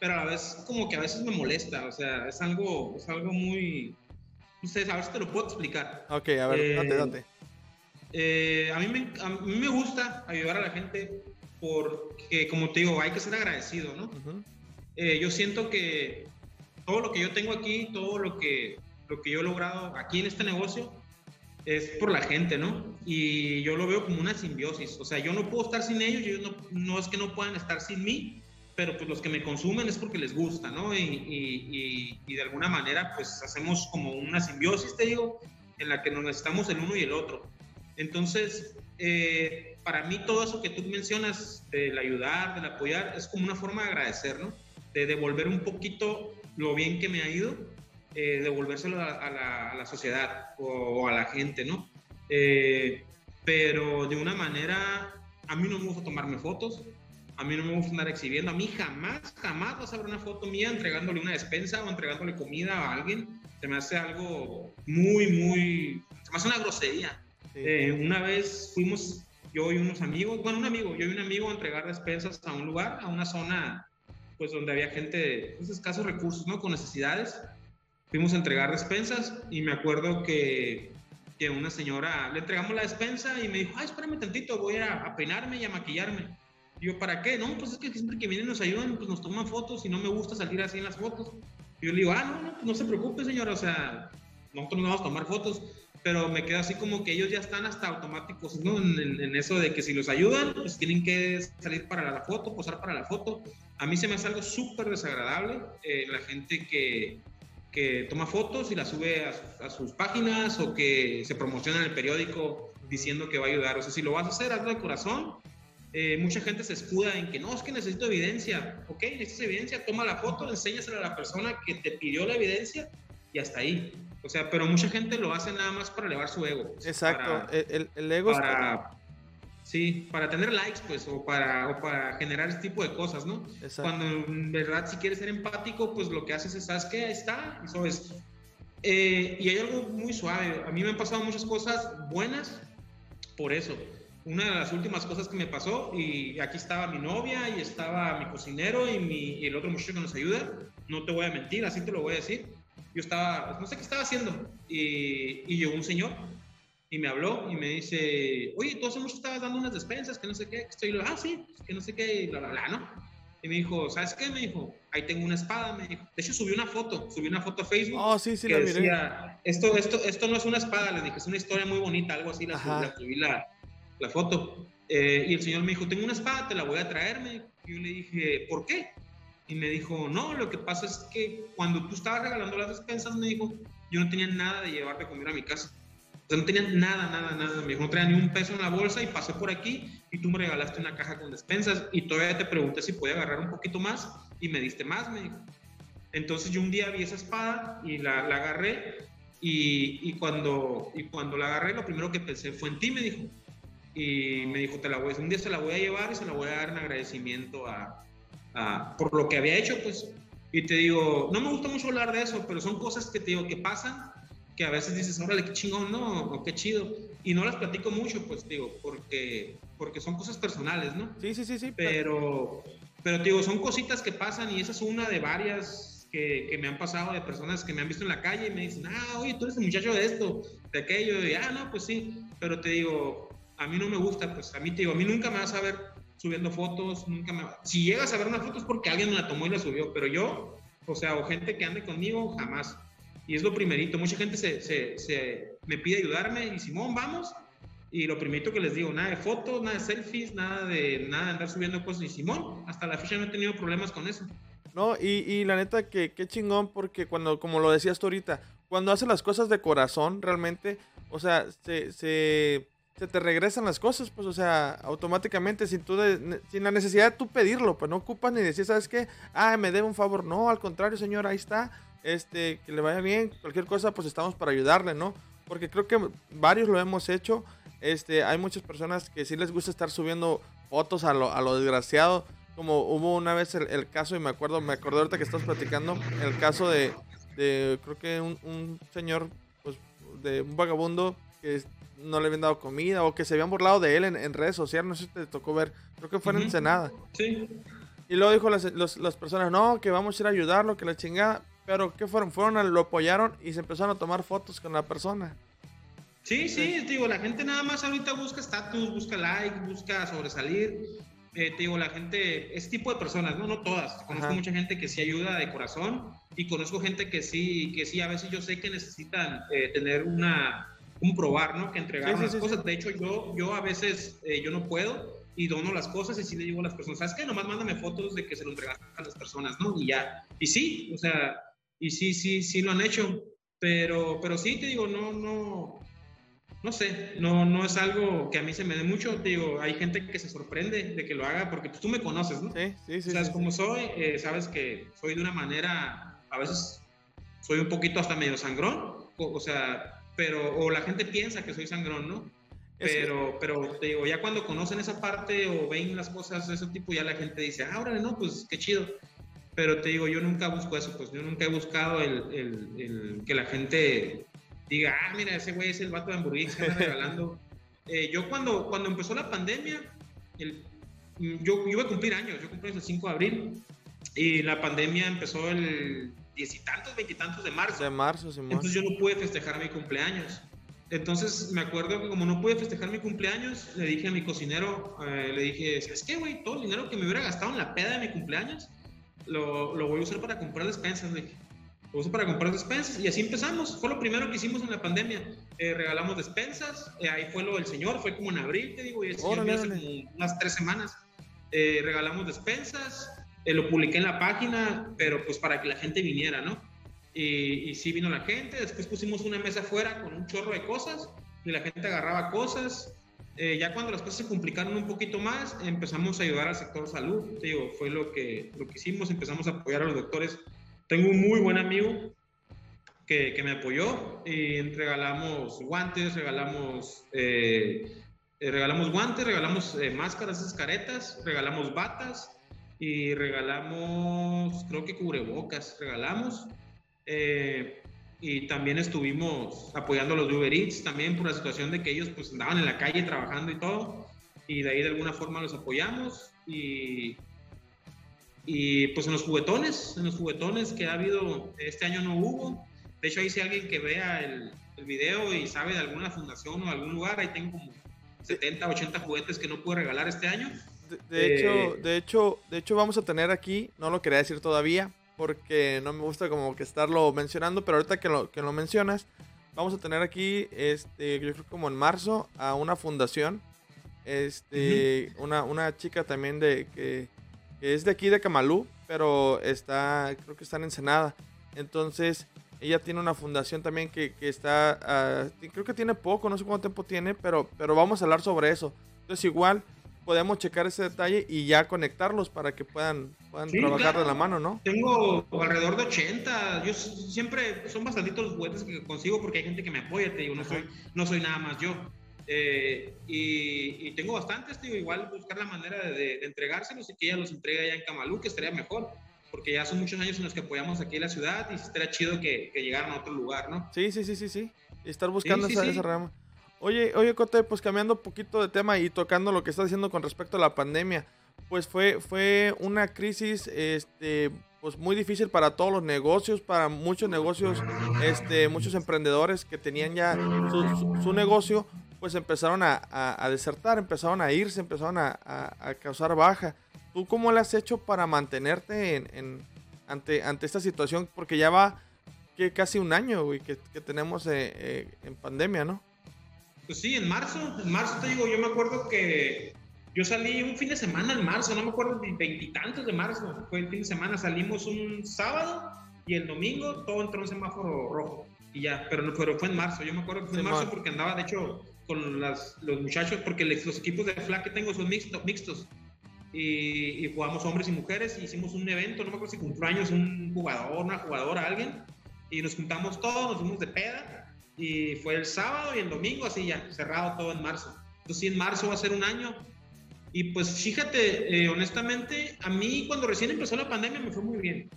pero a la vez como que a veces me molesta, o sea, es algo, es algo muy, no sé, a ver si te lo puedo explicar. Ok, a ver, Eh, date, date. Eh, a, mí me, a mí me gusta ayudar a la gente porque, como te digo, hay que ser agradecido, ¿no? Ujú. Eh, yo siento que todo lo que yo tengo aquí, todo lo que, lo que yo he logrado aquí en este negocio, es por la gente, ¿no? Y yo lo veo como una simbiosis. O sea, yo no puedo estar sin ellos, ellos no, no es que no puedan estar sin mí, pero pues los que me consumen es porque les gusta, ¿no? Y, y- y- y de alguna manera, pues hacemos como una simbiosis, te digo, en la que nos necesitamos el uno y el otro. Entonces, eh, para mí todo eso que tú mencionas, del ayudar, del apoyar, es como una forma de agradecer, ¿no? De devolver un poquito lo bien que me ha ido, eh, devolvérselo a, a la, a la sociedad o, o a la gente, ¿no? Eh, pero de una manera, a mí no me gusta tomarme fotos, a mí no me gusta andar exhibiendo, a mí jamás, jamás vas a ver una foto mía entregándole una despensa o entregándole comida a alguien, se me hace algo muy, muy, se me hace una grosería. Sí. Eh, una vez fuimos yo y unos amigos, bueno, un amigo, yo y un amigo a entregar despensas a un lugar, a una zona, pues donde había gente de pues, escasos recursos, ¿no? Con necesidades. Fuimos a entregar despensas y me acuerdo que, que una señora, le entregamos la despensa y me dijo, ay, espérame tantito, voy a, a peinarme y a maquillarme. Y yo, ¿para qué? No, pues es que siempre que vienen nos ayudan, pues nos toman fotos y no me gusta salir así en las fotos. Y yo le digo, ah, no, no, pues no se preocupe, señora, o sea, nosotros no vamos a tomar fotos pero me queda así como que ellos ya están hasta automáticos, ¿no? En, en- en eso de que si los ayudan, pues tienen que salir para la foto, posar para la foto. A mí se me hace algo súper desagradable eh, la gente que, que toma fotos y las sube a, a sus páginas o que se promociona en el periódico diciendo que va a ayudar. O sea, si lo vas a hacer, hazlo de corazón. Eh, mucha gente se escuda en que no, es que necesito evidencia. Ok, necesitas evidencia, toma la foto, enséñasela a la persona que te pidió la evidencia y hasta ahí. O sea, pero mucha gente lo hace nada más para elevar su ego. pues, Exacto, Para, el, el- el ego está- para- sí, para tener likes, pues, o para, o para generar este tipo de cosas, ¿no? Exacto. Cuando en verdad si quieres ser empático, pues lo que haces es, ¿sabes qué? Ahí está, y sabes. Eh, y hay algo muy suave. A mí me han pasado muchas cosas buenas por eso. Una de las últimas cosas que me pasó, y aquí estaba mi novia, y estaba mi cocinero, y, mi, y el otro muchacho que nos ayuda, no te voy a mentir, así te lo voy a decir. Yo estaba, no sé qué estaba haciendo, y, y llegó un señor, y me habló, y me dice, oye, tú hace mucho estabas dando unas despensas, que no sé qué, que estoy, ah, sí, que no sé qué, y bla, bla, bla, ¿no? Y me dijo, ¿sabes qué? Me dijo, ahí tengo una espada, me dijo. De hecho, subí una foto, subí una foto a Facebook Oh, sí, sí, que lo miré. decía, esto, esto, esto no es una espada, le dije, es una historia muy bonita, algo así, la la, subí la, la foto. Eh, y el señor me dijo, tengo una espada, te la voy a traer, me dijo. Y yo le dije, ¿por qué? Y me dijo, no, lo que pasa es que cuando tú estabas regalando las despensas, me dijo, yo no tenía nada de llevar de comer a mi casa. O sea, no tenía nada, nada, nada. Me dijo, no traía ni un peso en la bolsa y pasé por aquí y tú me regalaste una caja con despensas y todavía te pregunté si podía agarrar un poquito más y me diste más, me dijo. Entonces yo un día vi esa espada y la, la agarré y, y cuando, y cuando la agarré lo primero que pensé fue en ti, me dijo. Y me dijo, te la voy, un día se la voy a llevar y se la voy a dar en agradecimiento a, a- por lo que había hecho, pues. Y te digo, no me gusta mucho hablar de eso, pero son cosas que te digo que pasan, que a veces dices, órale, qué chingón, no, o qué chido. Y no las platico mucho, pues, digo, porque, porque son cosas personales, ¿no? Sí, sí, sí, sí. Pero, pero te digo, son cositas que pasan y esa es una de varias que, que me han pasado de personas que me han visto en la calle y me dicen, ah, oye, tú eres el muchacho de esto, de aquello, y ah, no, pues sí, pero te digo, a mí no me gusta, pues a mí te digo, a mí nunca me vas a ver subiendo fotos, nunca me Si llegas a ver una foto es porque alguien la tomó y la subió, pero yo, o sea, o gente que ande conmigo, jamás. Y es lo primerito, mucha gente se, se, se me pide ayudarme y Simón, vamos, y lo primerito que les digo, nada de fotos, nada de selfies, nada de, nada de andar subiendo cosas. Y Simón, hasta la fecha no he tenido problemas con eso. No, y, y la neta que qué chingón porque cuando, como lo decías tú ahorita, cuando haces las cosas de corazón realmente, o sea, se, se, se te regresan las cosas, pues, o sea, automáticamente, sin, tú sin la necesidad de tú pedirlo, pues no ocupas ni decir, ¿sabes qué? Ah, me debe un favor. No, al contrario, señor, ahí está. Este, que le vaya bien, cualquier cosa, pues estamos para ayudarle, ¿no? Porque creo que varios lo hemos hecho. Este, hay muchas personas que sí les gusta estar subiendo fotos a lo, a lo desgraciado. Como hubo una vez el, caso, y me acuerdo, me acordé ahorita que estás platicando, el caso de, de creo que un, un señor, pues, de un vagabundo que no le habían dado comida o que se habían burlado de él en, redes sociales, no sé si te tocó ver, creo que fue en Ensenada. Sí. Y luego dijo las, las personas, no, que vamos a ir a ayudarlo, que la chingada. Pero ¿qué fueron? Fueron, lo apoyaron y se empezaron a tomar fotos con la persona. Sí, sí, digo, la gente nada más ahorita busca estatus, busca like, busca sobresalir. Eh, te digo, la gente, ese tipo de personas, no, no todas. Conozco mucha gente que sí ayuda de corazón y conozco gente que sí, que sí, a veces yo sé que necesitan eh, tener una, un probar, ¿no? Que entregar las cosas. De hecho, yo, yo a veces, eh, yo no puedo y dono las cosas y sí le digo a las personas, ¿sabes qué? Nomás mándame fotos de que se lo entregaste a las personas, ¿no? Y ya. Y sí, o sea, y sí, sí, sí lo han hecho. Pero, pero sí, te digo, no, no, no sé, no, no es algo que a mí se me dé mucho. Te digo, hay gente que se sorprende de que lo haga porque pues, tú me conoces, ¿no? Sí, sí, sí. Sabes cómo soy, eh, sabes que soy de una manera, a veces soy un poquito hasta medio sangrón, o sea, pero, o la gente piensa que soy sangrón, ¿no? Pero, pero te digo, ya cuando conocen esa parte o ven las cosas de ese tipo, ya la gente dice, ah, órale, no, pues qué chido. Pero te digo, yo nunca busco eso, pues yo nunca he buscado el, el, que la gente diga, ah, mira, ese güey es el vato de hamburguesa que regalando. Eh, yo cuando, cuando empezó la pandemia, el, yo, yo, iba a cumplir años, yo cumplí el 5 de abril, y la pandemia empezó el diez y tantos, veintitantos de marzo. De marzo, sí, Entonces yo no pude festejar mi cumpleaños. Entonces me acuerdo que como no pude festejar mi cumpleaños, le dije a mi cocinero, eh, le dije, ¿sabes qué, güey? Todo el dinero que me hubiera gastado en la peda de mi cumpleaños, lo, lo voy a usar para comprar despensas, le dije. Lo uso para comprar despensas y así empezamos. Fue lo primero que hicimos en la pandemia. Eh, regalamos despensas, eh, ahí fue lo del señor, fue como en abril, te digo, y hace como unas tres semanas. regalamos despensas, eh, lo publiqué en la página, pero pues para que la gente viniera, ¿no? Y, y sí vino la gente, después pusimos una mesa afuera con un chorro de cosas y la gente agarraba cosas. Eh, ya cuando las cosas se complicaron un poquito más, empezamos a ayudar al sector salud. Te digo, fue lo que, lo que hicimos, empezamos a apoyar a los doctores. Tengo un muy buen amigo que, que me apoyó y regalamos guantes, regalamos, eh, regalamos guantes, regalamos máscaras, esas caretas, regalamos batas, y regalamos, creo que cubrebocas, regalamos. Eh, y también estuvimos apoyando a los Uber Eats también por la situación de que ellos pues andaban en la calle trabajando y todo. Y de ahí de alguna forma los apoyamos. Y, y pues en los juguetones, en los juguetones que ha habido, este año no hubo. De hecho, ahí si alguien que vea el, el video y sabe de alguna fundación o algún lugar, ahí tengo como 70, 80 juguetes que no pude regalar este año de, hecho, eh, de hecho, de hecho vamos a tener aquí, no lo quería decir todavía, porque no me gusta como que estarlo mencionando, pero ahorita que lo, que lo mencionas, vamos a tener aquí, este, yo creo como en marzo, a una fundación, este, una, una chica también de que, es de aquí de Camalú, pero está, creo que está en Ensenada. Entonces, ella tiene una fundación también que, que está, ah, creo que tiene poco, no sé cuánto tiempo tiene, pero, pero vamos a hablar sobre eso. Entonces, igual, podemos checar ese detalle y ya conectarlos para que puedan, puedan trabajar de la mano, ¿no? Tengo alrededor de 80. Yo siempre son bastantitos los juguetes que consigo porque hay gente que me apoya, te digo, no soy, no soy nada más yo. Eh, y, tengo bastantes, digo, igual buscar la manera de, entregárselos y que ella los entregue allá en Camalú, que estaría mejor, porque ya son muchos años en los que apoyamos aquí en la ciudad y estaría chido que, llegaran a otro lugar, ¿no? Sí, sí, sí, sí, sí. estar buscando esa, esa rama. Oye, oye, Cote, pues cambiando un poquito de tema y tocando lo que estás diciendo con respecto a la pandemia, pues fue, fue una crisis, este, pues muy difícil para todos los negocios, para muchos negocios, este, muchos emprendedores que tenían ya su, negocio, pues empezaron a, desertar, empezaron a irse, empezaron a, causar baja. ¿Tú cómo le has hecho para mantenerte en, ante, ante esta situación? Porque ya va que casi un año, que, tenemos eh, eh, en pandemia, ¿no? Pues sí, en marzo, en marzo te digo, yo me acuerdo que yo salí un fin de semana en marzo, no me acuerdo, veintitantos de marzo, fue el fin de semana, salimos un sábado y el domingo todo entró en semáforo rojo. y ya, pero, no, pero fue en marzo, yo me acuerdo que fue en marzo porque andaba, de hecho, con las, los muchachos, porque los equipos de flag que tengo son mixtos, mixtos y, jugamos hombres y mujeres, y hicimos un evento, no me acuerdo si cumplió años un jugador, una jugadora, alguien, y nos juntamos todos, nos fuimos de peda, y fue el sábado y el domingo, así ya, cerrado todo en marzo. Entonces sí, en marzo va a ser un año, y pues fíjate, eh, honestamente, a mí cuando recién empezó la pandemia me fue muy bien,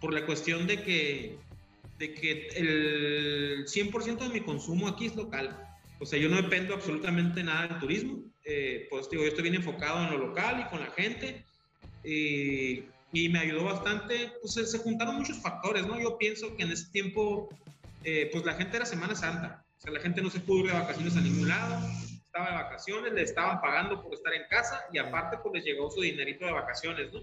por la cuestión de que, de que el 100% de mi consumo aquí es local. O sea, yo no dependo absolutamente nada del turismo. Eh, pues digo, yo estoy bien enfocado en lo local y con la gente. y me ayudó bastante. Pues se, juntaron muchos factores, ¿no? Yo pienso que en ese tiempo, eh, pues la gente era Semana Santa. O sea, la gente no se pudo ir de vacaciones a ningún lado. Estaba de vacaciones, le estaban pagando por estar en casa y aparte, pues les llegó su dinerito de vacaciones, ¿no?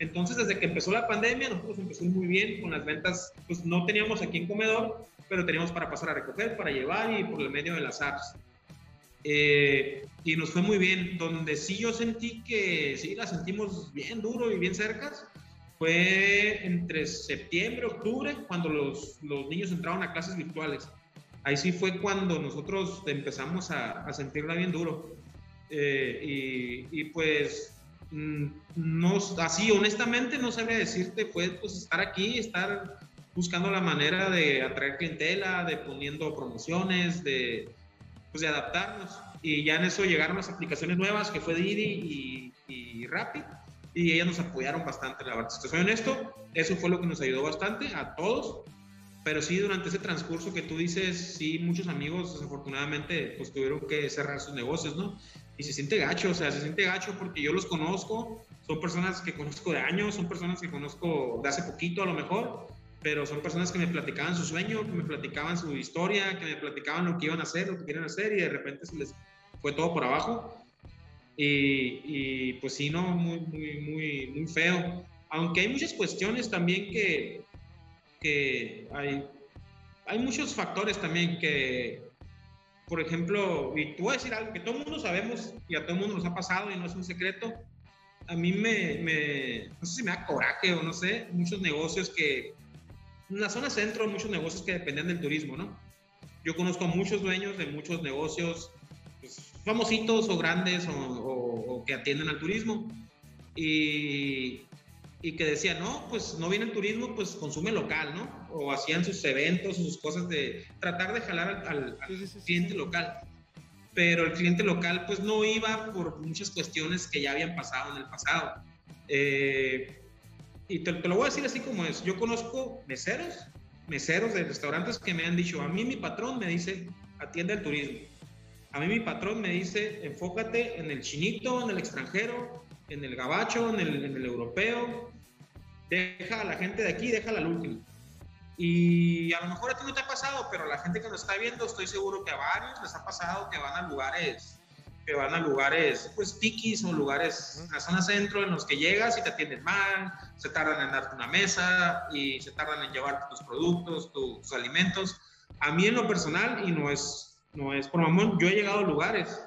Entonces, desde que empezó la pandemia, nosotros empezamos muy bien con las ventas. Pues no teníamos aquí en comedor, pero teníamos para pasar a recoger, para llevar y por el medio de las apps. Eh, y nos fue muy bien. Donde sí yo sentí que sí la sentimos bien duro y bien cerca fue entre septiembre, octubre, cuando los, los niños entraron a clases virtuales. Ahí sí fue cuando nosotros empezamos a, sentirla bien duro. Eh, y, y, pues, mm, no, así honestamente no sabría decirte, fue pues estar aquí, estar buscando la manera de atraer clientela, de poniendo promociones, de, pues de adaptarnos. Y ya en eso llegaron las aplicaciones nuevas, que fue Didi y, y y ellas nos apoyaron bastante, la verdad. Si soy honesto, eso fue lo que nos ayudó bastante a todos. Pero sí, durante ese transcurso que tú dices, sí, muchos amigos desafortunadamente pues tuvieron que cerrar sus negocios, ¿no? Y se siente gacho, o sea, se siente gacho porque yo los conozco, son personas que conozco de años, son personas que conozco de hace poquito a lo mejor, pero son personas que me platicaban su sueño, que me platicaban su historia, que me platicaban lo que iban a hacer, lo que quieren hacer y de repente se les fue todo por abajo. Y, y pues sí, no, muy, muy, muy, muy feo. Aunque hay muchas cuestiones también que, que hay, hay muchos factores también que, por ejemplo, y tú voy a decir algo que todo el mundo sabemos y a todo el mundo nos ha pasado y no es un secreto. A mí me, me no sé si me da coraje o no sé, muchos negocios que en la zona centro muchos negocios que dependen del turismo, ¿no? Yo conozco a muchos dueños de muchos negocios famositos o grandes o, que atienden al turismo y, y, que decían, no, pues no viene el turismo, pues consume local, ¿no? O hacían sus eventos, sus cosas de tratar de jalar al, cliente local. Pero el cliente local pues no iba por muchas cuestiones que ya habían pasado en el pasado. Eh, y te, lo voy a decir así como es. Yo conozco meseros, meseros de restaurantes que me han dicho, a mí mi patrón me dice, atiende el turismo. A mí mi patrón me dice, enfócate en el chinito, en el extranjero, en el gabacho, en el, en el europeo. Deja a la gente de aquí, déjala al último. Y a lo mejor a ti no te ha pasado, pero a la gente que nos está viendo, estoy seguro que a varios les ha pasado que van a lugares que van a lugares, pues, piquis o lugares, a zona centro en los que llegas y te atienden mal, se tardan en darte una mesa y se tardan en llevarte tus productos, tus, alimentos. A mí en lo personal, y no es, no es por mamón, yo he llegado a lugares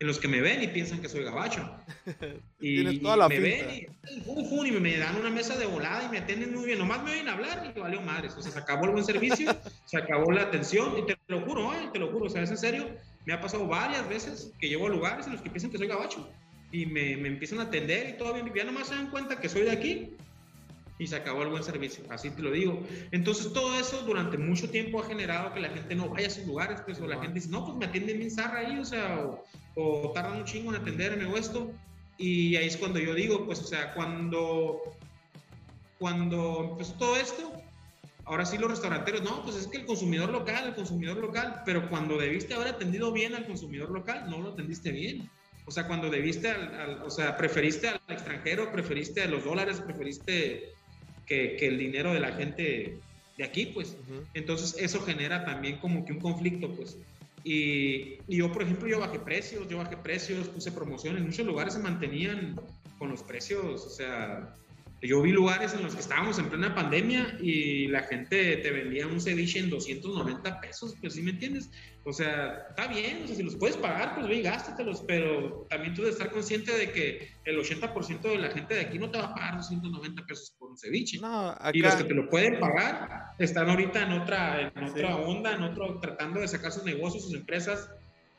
en los que me ven y piensan que soy gabacho. y, me ven y, me dan una mesa de volada y me atienden muy bien. Nomás me oyen hablar y valió madres. O sea, se acabó el buen servicio, se acabó la atención y te lo juro, te lo juro, o sea, es en serio me ha pasado varias veces que llevo a lugares en los que piensan que soy gabacho y me, me empiezan a atender y todo bien. Ya nomás se dan cuenta que soy de aquí y se acabó el buen servicio, así te lo digo. Entonces todo eso durante mucho tiempo ha generado que la gente no vaya a esos lugares, pues, o la gente dice, no, pues me atienden bien zarra ahí, o sea, o, o tardan un chingo en atenderme o esto. Y ahí es cuando yo digo, pues, o sea, cuando, cuando empezó todo esto, Ahora sí los restauranteros, no, pues es que el consumidor local, el consumidor local, pero cuando debiste haber atendido bien al consumidor local, no lo atendiste bien. O sea, cuando debiste, al, o sea, preferiste al extranjero, preferiste a los dólares, preferiste que, que el dinero de la gente de aquí, pues. Entonces eso genera también como que un conflicto, pues. Y, y, yo, por ejemplo, yo bajé precios, yo bajé precios, puse promociones, en muchos lugares se mantenían con los precios, o sea, Yo vi lugares en los que estábamos en plena pandemia y la gente te vendía un ceviche en 290 pesos, pues sí me entiendes. O sea, está bien, o sea, si los puedes pagar, pues ve y gástatelos, pero también tú debes estar consciente de que el 80% de la gente de aquí no te va a pagar 290 pesos por un ceviche. Y los que te lo pueden pagar están ahorita en otra, en otra onda, en otro, tratando de sacar sus negocios, sus empresas,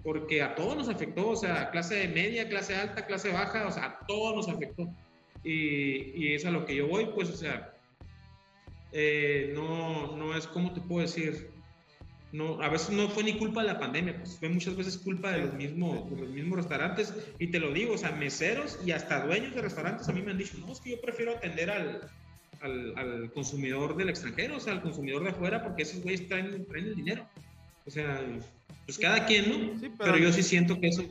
porque a todos nos afectó, o sea, clase media, clase alta, clase baja, o sea, a todos nos afectó y, es a lo que yo voy, pues, o sea, eh, no, no es como te puedo decir, no, a veces no fue ni culpa de la pandemia, pues fue muchas veces culpa de los, mismos, de los mismos restaurantes, y te lo digo, o sea, meseros y hasta dueños de restaurantes a mí me han dicho, no, es que yo prefiero atender al, al, al consumidor del extranjero, o sea, al consumidor de afuera, porque esos güeyes traen, traen el dinero. O sea, pues cada quien, ¿no? pero, pero yo sí siento que eso,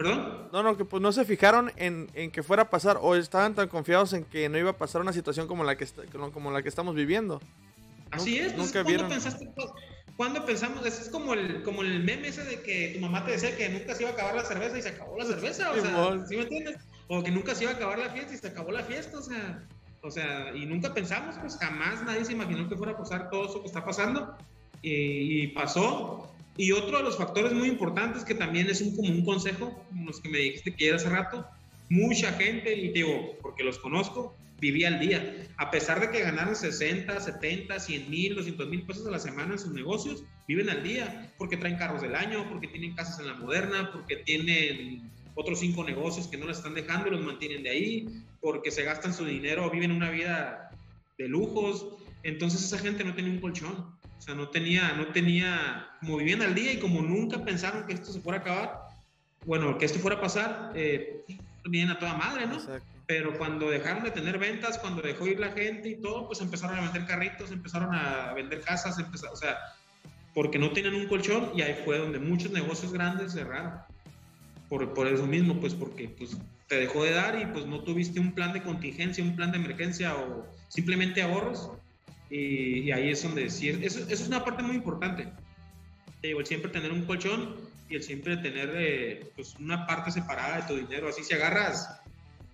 ¿Perdón? No, no, que pues no se fijaron en, en, que fuera a pasar o estaban tan confiados en que no iba a pasar una situación como la que, como la que estamos viviendo. Así es, pues, nunca vieron. pensaste, ¿cuándo pensamos? Es como el, como el meme ese de que tu mamá te decía que nunca se iba a acabar la cerveza y se acabó la cerveza, o sea, ¿sí me entiendes? O que nunca se iba a acabar la fiesta y se acabó la fiesta, o sea, o sea, y nunca pensamos, pues jamás nadie se imaginó que fuera a pasar todo eso que está pasando y, y pasó y otro de los factores muy importantes que también es un, como un consejo, los que me dijiste que era hace rato, mucha gente, y digo, porque los conozco, vivía al día. A pesar de que ganaran 60, 70, 100 mil, 200 mil pesos a la semana en sus negocios, viven al día, porque traen carros del año, porque tienen casas en la moderna, porque tienen otros cinco negocios que no les están dejando y los mantienen de ahí, porque se gastan su dinero, viven una vida de lujos. Entonces esa gente no tiene un colchón. O sea, no tenía, no tenía, como vivían al día y como nunca pensaron que esto se fuera a acabar, bueno, que esto fuera a pasar, eh, vienen a toda madre, ¿no? Pero cuando dejaron de tener ventas, cuando dejó ir la gente y todo, pues empezaron a vender carritos, empezaron a vender casas, empezaron, o sea, porque no tenían un colchón y ahí fue donde muchos negocios grandes cerraron. Por, por eso mismo, pues porque pues, te dejó de dar y pues no tuviste un plan de contingencia, un plan de emergencia o simplemente ahorros y, ahí es donde decir, eso, eso, es una parte muy importante. el siempre tener un colchón y el siempre tener eh, pues una parte separada de tu dinero. Así si agarras,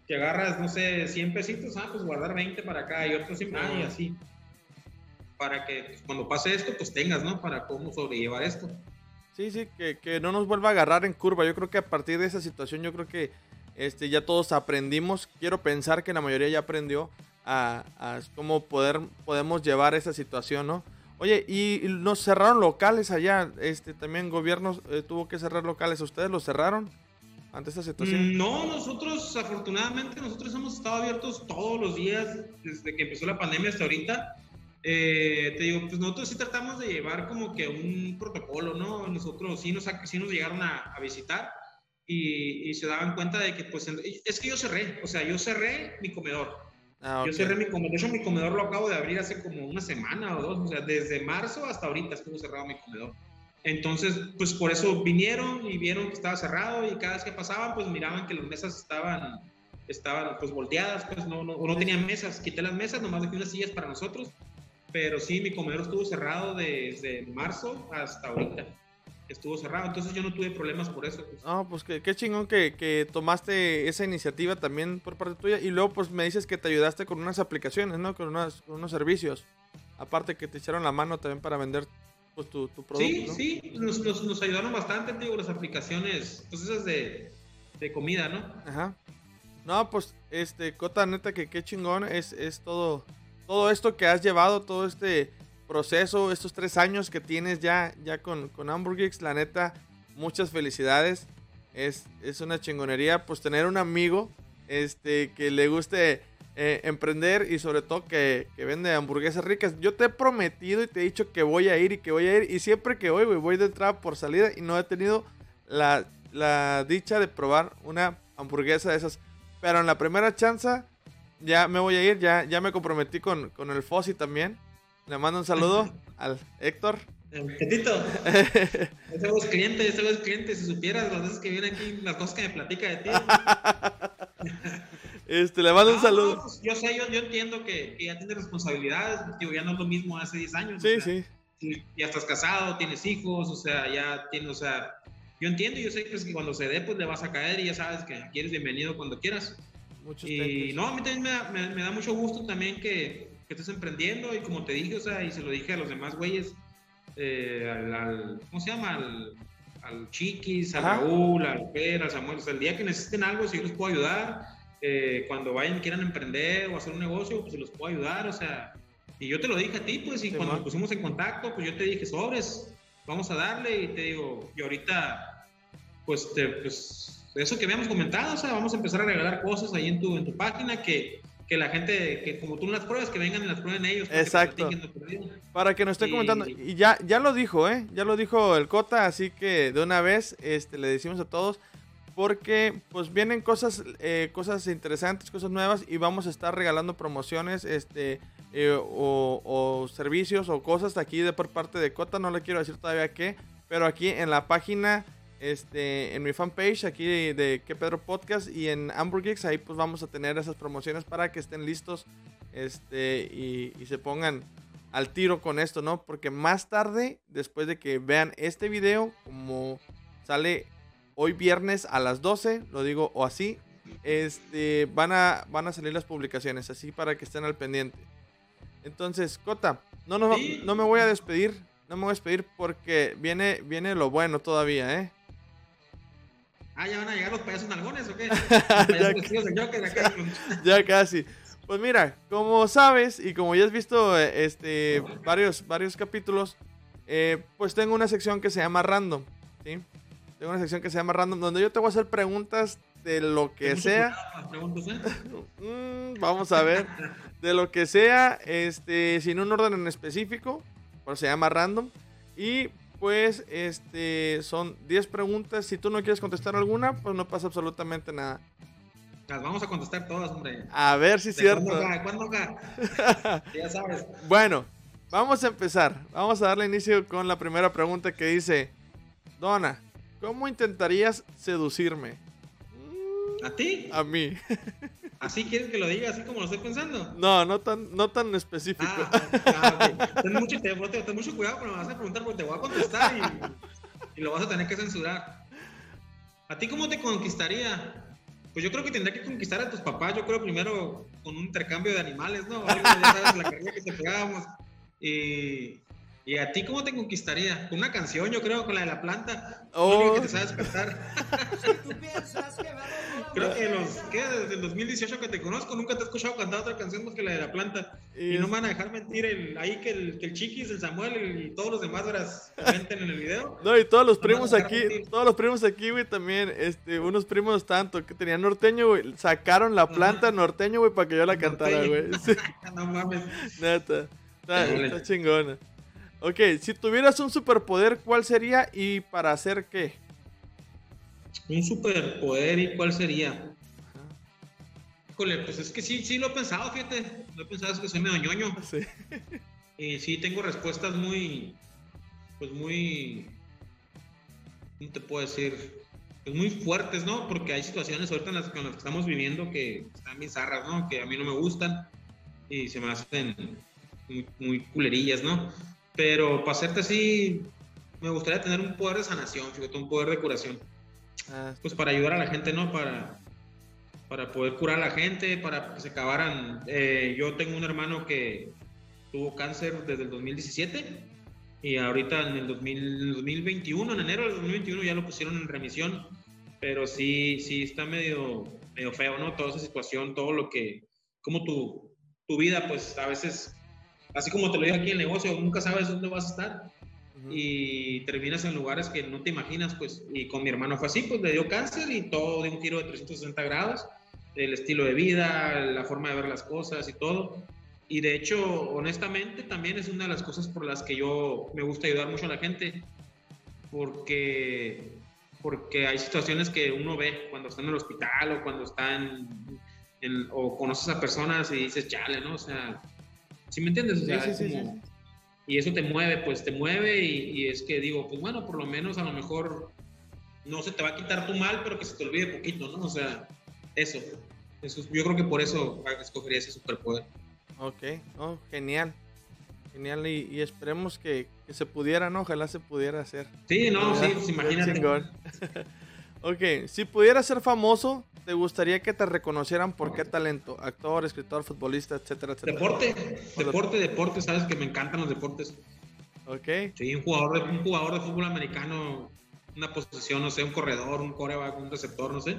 si agarras, no sé, 100 pesitos, ah, pues guardar 20 para acá y otros siempre, ah, y así. Para que pues, cuando pase esto, pues tengas, ¿no? Para cómo sobrellevar esto. Sí, sí, que, que, no nos vuelva a agarrar en curva. Yo creo que a partir de esa situación, yo creo que este, ya todos aprendimos. Quiero pensar que la mayoría ya aprendió a, cómo poder, podemos llevar esa situación, ¿no? Oye, y nos cerraron locales allá, este también gobierno eh, tuvo que cerrar locales, ¿ustedes los cerraron ante esta situación? Mm, no, nosotros afortunadamente nosotros hemos estado abiertos todos los días desde que empezó la pandemia hasta ahorita. Eh, te digo, pues nosotros sí tratamos de llevar como que un protocolo, ¿no? Nosotros sí nos, sí nos llegaron a, a visitar y, y, se daban cuenta de que pues es que yo cerré, o sea, yo cerré mi comedor Ah, Yo cerré mi comedor. De hecho, mi comedor lo acabo de abrir hace como una semana o dos. O sea, desde marzo hasta ahorita estuvo cerrado mi comedor. Entonces, pues por eso vinieron y vieron que estaba cerrado y cada vez que pasaban, pues miraban que las mesas estaban, estaban pues volteadas, pues no, no, o no tenían mesas. Quité las mesas, nomás dejé unas sillas para nosotros. Pero sí, mi comedor estuvo cerrado desde marzo hasta ahorita estuvo cerrado. Entonces yo no tuve problemas por eso. Pues. No, pues qué, chingón que, que, tomaste esa iniciativa también por parte tuya. Y luego pues me dices que te ayudaste con unas aplicaciones, ¿no? Con, unas, con unos servicios. Aparte que te echaron la mano también para vender pues, tu, tu producto. Sí, sí, nos, nos, nos, ayudaron bastante, digo, las aplicaciones, pues esas de, de comida, ¿no? Ajá. No, pues, este, Cota, neta, que qué chingón es, es todo, todo esto que has llevado, todo este proceso, estos tres años que tienes ya, ya con, con la neta, muchas felicidades. Es, es una chingonería, pues tener un amigo este, que le guste eh, emprender y sobre todo que, que, vende hamburguesas ricas. Yo te he prometido y te he dicho que voy a ir y que voy a ir. Y siempre que voy, voy de entrada por salida y no he tenido la, la dicha de probar una hamburguesa de esas. Pero en la primera chance ya me voy a ir, ya, ya me comprometí con, con el Fossi también. Le mando un saludo al Héctor. El Petito. Ese es cliente, ese es cliente. Si supieras las veces que viene aquí, las cosas que me platica de ti. este, le mando un saludo. Pues, yo sé, yo, yo entiendo que, ya tiene responsabilidades. Digo, ya no es lo mismo hace 10 años. Sí, sí. Ya estás casado, tienes hijos, o sea, ya tienes, o sea, yo entiendo, yo sé que, es que cuando se dé, pues le vas a caer y ya sabes que aquí eres bienvenido cuando quieras. Muchos y yous. no, a mí también me me- me da mucho gusto también que, que estés emprendiendo y como te dije, o sea, y se lo dije a los demás güeyes, eh, al, al- ¿cómo se llama? Al, al Chiquis, al Ajá. Raúl, al Per, al Samuel, o sea, el día que necesiten algo, si yo les puedo ayudar, eh, cuando vayan, quieran emprender o hacer un negocio, pues se los puedo ayudar, o sea, y yo te lo dije a ti, pues, y Sí, cuando man. nos pusimos en contacto, pues yo te dije, sobres, vamos a darle, y te digo, y ahorita, pues, te, pues, eso que habíamos comentado, o sea, vamos a empezar a regalar cosas ahí en tu, en tu página que, que la gente, que como tú las pruebas, que vengan y las prueben ellos. para que te Exacto. Para que nos esté comentando. Y ya, ya lo dijo, ¿eh? Ya lo dijo el Cota, así que de una vez este, le decimos a todos. Porque pues vienen cosas, eh, cosas interesantes, cosas nuevas y vamos a estar regalando promociones este, eh, o, o servicios o cosas aquí de por parte de Cota. No le quiero decir todavía qué, pero aquí en la página, este, en mi fanpage aquí de, de Que Pedro Podcast y en Hamburgers, ahí pues vamos a tener esas promociones para que estén listos este, y, y se pongan al tiro con esto, ¿no? Porque más tarde, después de que vean este video, como sale hoy viernes a las 12, lo digo o así, este, van a, van a salir las publicaciones, así para que estén al pendiente. Entonces, Cota, no, no, no me voy a despedir, no me voy a despedir porque viene, viene lo bueno todavía, ¿eh? Ah, ¿ya van a llegar los payasos nalgones o qué? Ya Payasos vestidos de Joker acá. ya casi. Pues mira, como sabes y como ya has visto eh, este, varios, varios capítulos, eh, pues tengo una sección que se llama Random, ¿sí? Tengo una sección que se llama Random, donde yo te voy a hacer preguntas de lo que sea. ¿eh? Mm, vamos a ver. De lo que sea, este, sin un orden en específico, pero se llama Random. Y pues, este, son 10 preguntas. Si tú no quieres contestar alguna, pues no pasa absolutamente nada. Las vamos a contestar todas, hombre. A ver si es ¿De cierto. ¿Cuándo? ¿Cuándo ya sabes. Bueno, vamos a empezar. Vamos a darle inicio con la primera pregunta que dice: Donna, ¿cómo intentarías seducirme? ¿A ti? A mí. ¿Así quieres que lo diga, así como lo estoy pensando? No, no tan, no tan específico. Ah, ah, ten, mucho, ten, ten- mucho cuidado cuando me vas a preguntar porque te voy a contestar y, y lo vas a tener que censurar. ¿A ti cómo te conquistaría? Pues yo creo que tendría que conquistar a tus papás, yo creo primero con un intercambio de animales, ¿no? Algo, ya sabes, la carrera que te pegábamos. Y, y a ti cómo te conquistaría? Con una canción, yo creo, con la de la planta. Oh. Lo único que te sabes cantar. Creo que los, ¿qué? Desde el 2018 que te conozco, nunca te he escuchado cantar otra canción más que la de la planta. Y Y, no me van a dejar mentir el, ahí que el, que el Chiquis, el Samuel el- y todos los demás verás comenten en el video. No, y todos los No primos aquí, mentir. todos los primos aquí, güey, también, este, unos primos tanto que tenían norteño, güey, sacaron la planta norteño, güey, para que yo la cantara, güey. Sí, no mames. neta. Está, está chingona. Ok, si tuvieras un superpoder, ¿cuál sería y para hacer qué? Un superpoder, ¿y cuál sería? Híjole, pues es que sí, sí lo he pensado, fíjate. Lo he pensado, es que soy medio ñoño. Sí. Y sí, tengo respuestas muy, pues muy, ¿cómo te puedo decir? Pues muy fuertes, ¿no? Porque hay situaciones ahorita en las, con las que estamos viviendo que están bien zarras, ¿no? Que a mí no me gustan y se me hacen muy, muy culerillas, ¿no? Pero para hacerte así, me gustaría tener un poder de sanación, fíjate, un poder de curación. Ah, Pues para ayudar a la gente, ¿no? Para, para poder curar a la gente, para que se acabaran. eh, yo tengo un hermano que tuvo cáncer desde el 2017 y ahorita en el 2000 en el 2021, en enero del 2021 ya lo pusieron en remisión, pero sí, sí está medio, medio feo, ¿no? Toda esa situación, todo lo que, como tu, tu vida, pues a veces, así como te lo digo aquí en el negocio, nunca sabes dónde vas a estar ujú. y terminas en lugares que no te imaginas, pues, y con mi hermano fue así, pues le dio cáncer y todo de un giro de 360 grados, el estilo de vida, la forma de ver las cosas y todo. Y de hecho, honestamente, también es una de las cosas por las que yo me gusta ayudar mucho a la gente, porque, porque hay situaciones que uno ve cuando está en el hospital o cuando está en, en- o conoces a personas y dices, chale, ¿no? O sea, ¿sí me entiendes? O Sí, sea, sí, es sí, como- sí. Y eso te mueve, pues te mueve y, y es que digo, pues bueno, por lo menos a lo mejor no se te va a quitar tu mal, pero que se te olvide poquito, ¿no? O sea, eso. eso es- yo creo que por eso escogería ese superpoder. Ok, oh, genial. Genial, y, y esperemos que, que se pudiera, ¿no? Ojalá se pudiera hacer. Sí, no, sí, ¿Verdad? pues Bien imagínate. Ok, si pudieras ser famoso, ¿te gustaría que te reconocieran por qué talento? Actor, escritor, futbolista, etcétera, etcétera. Deporte, deporte, deporte, sabes que me encantan los deportes. Ok. Sí, un jugador de, un jugador de fútbol americano, una posición, no sé, un corredor, un coreback, un receptor, no sé.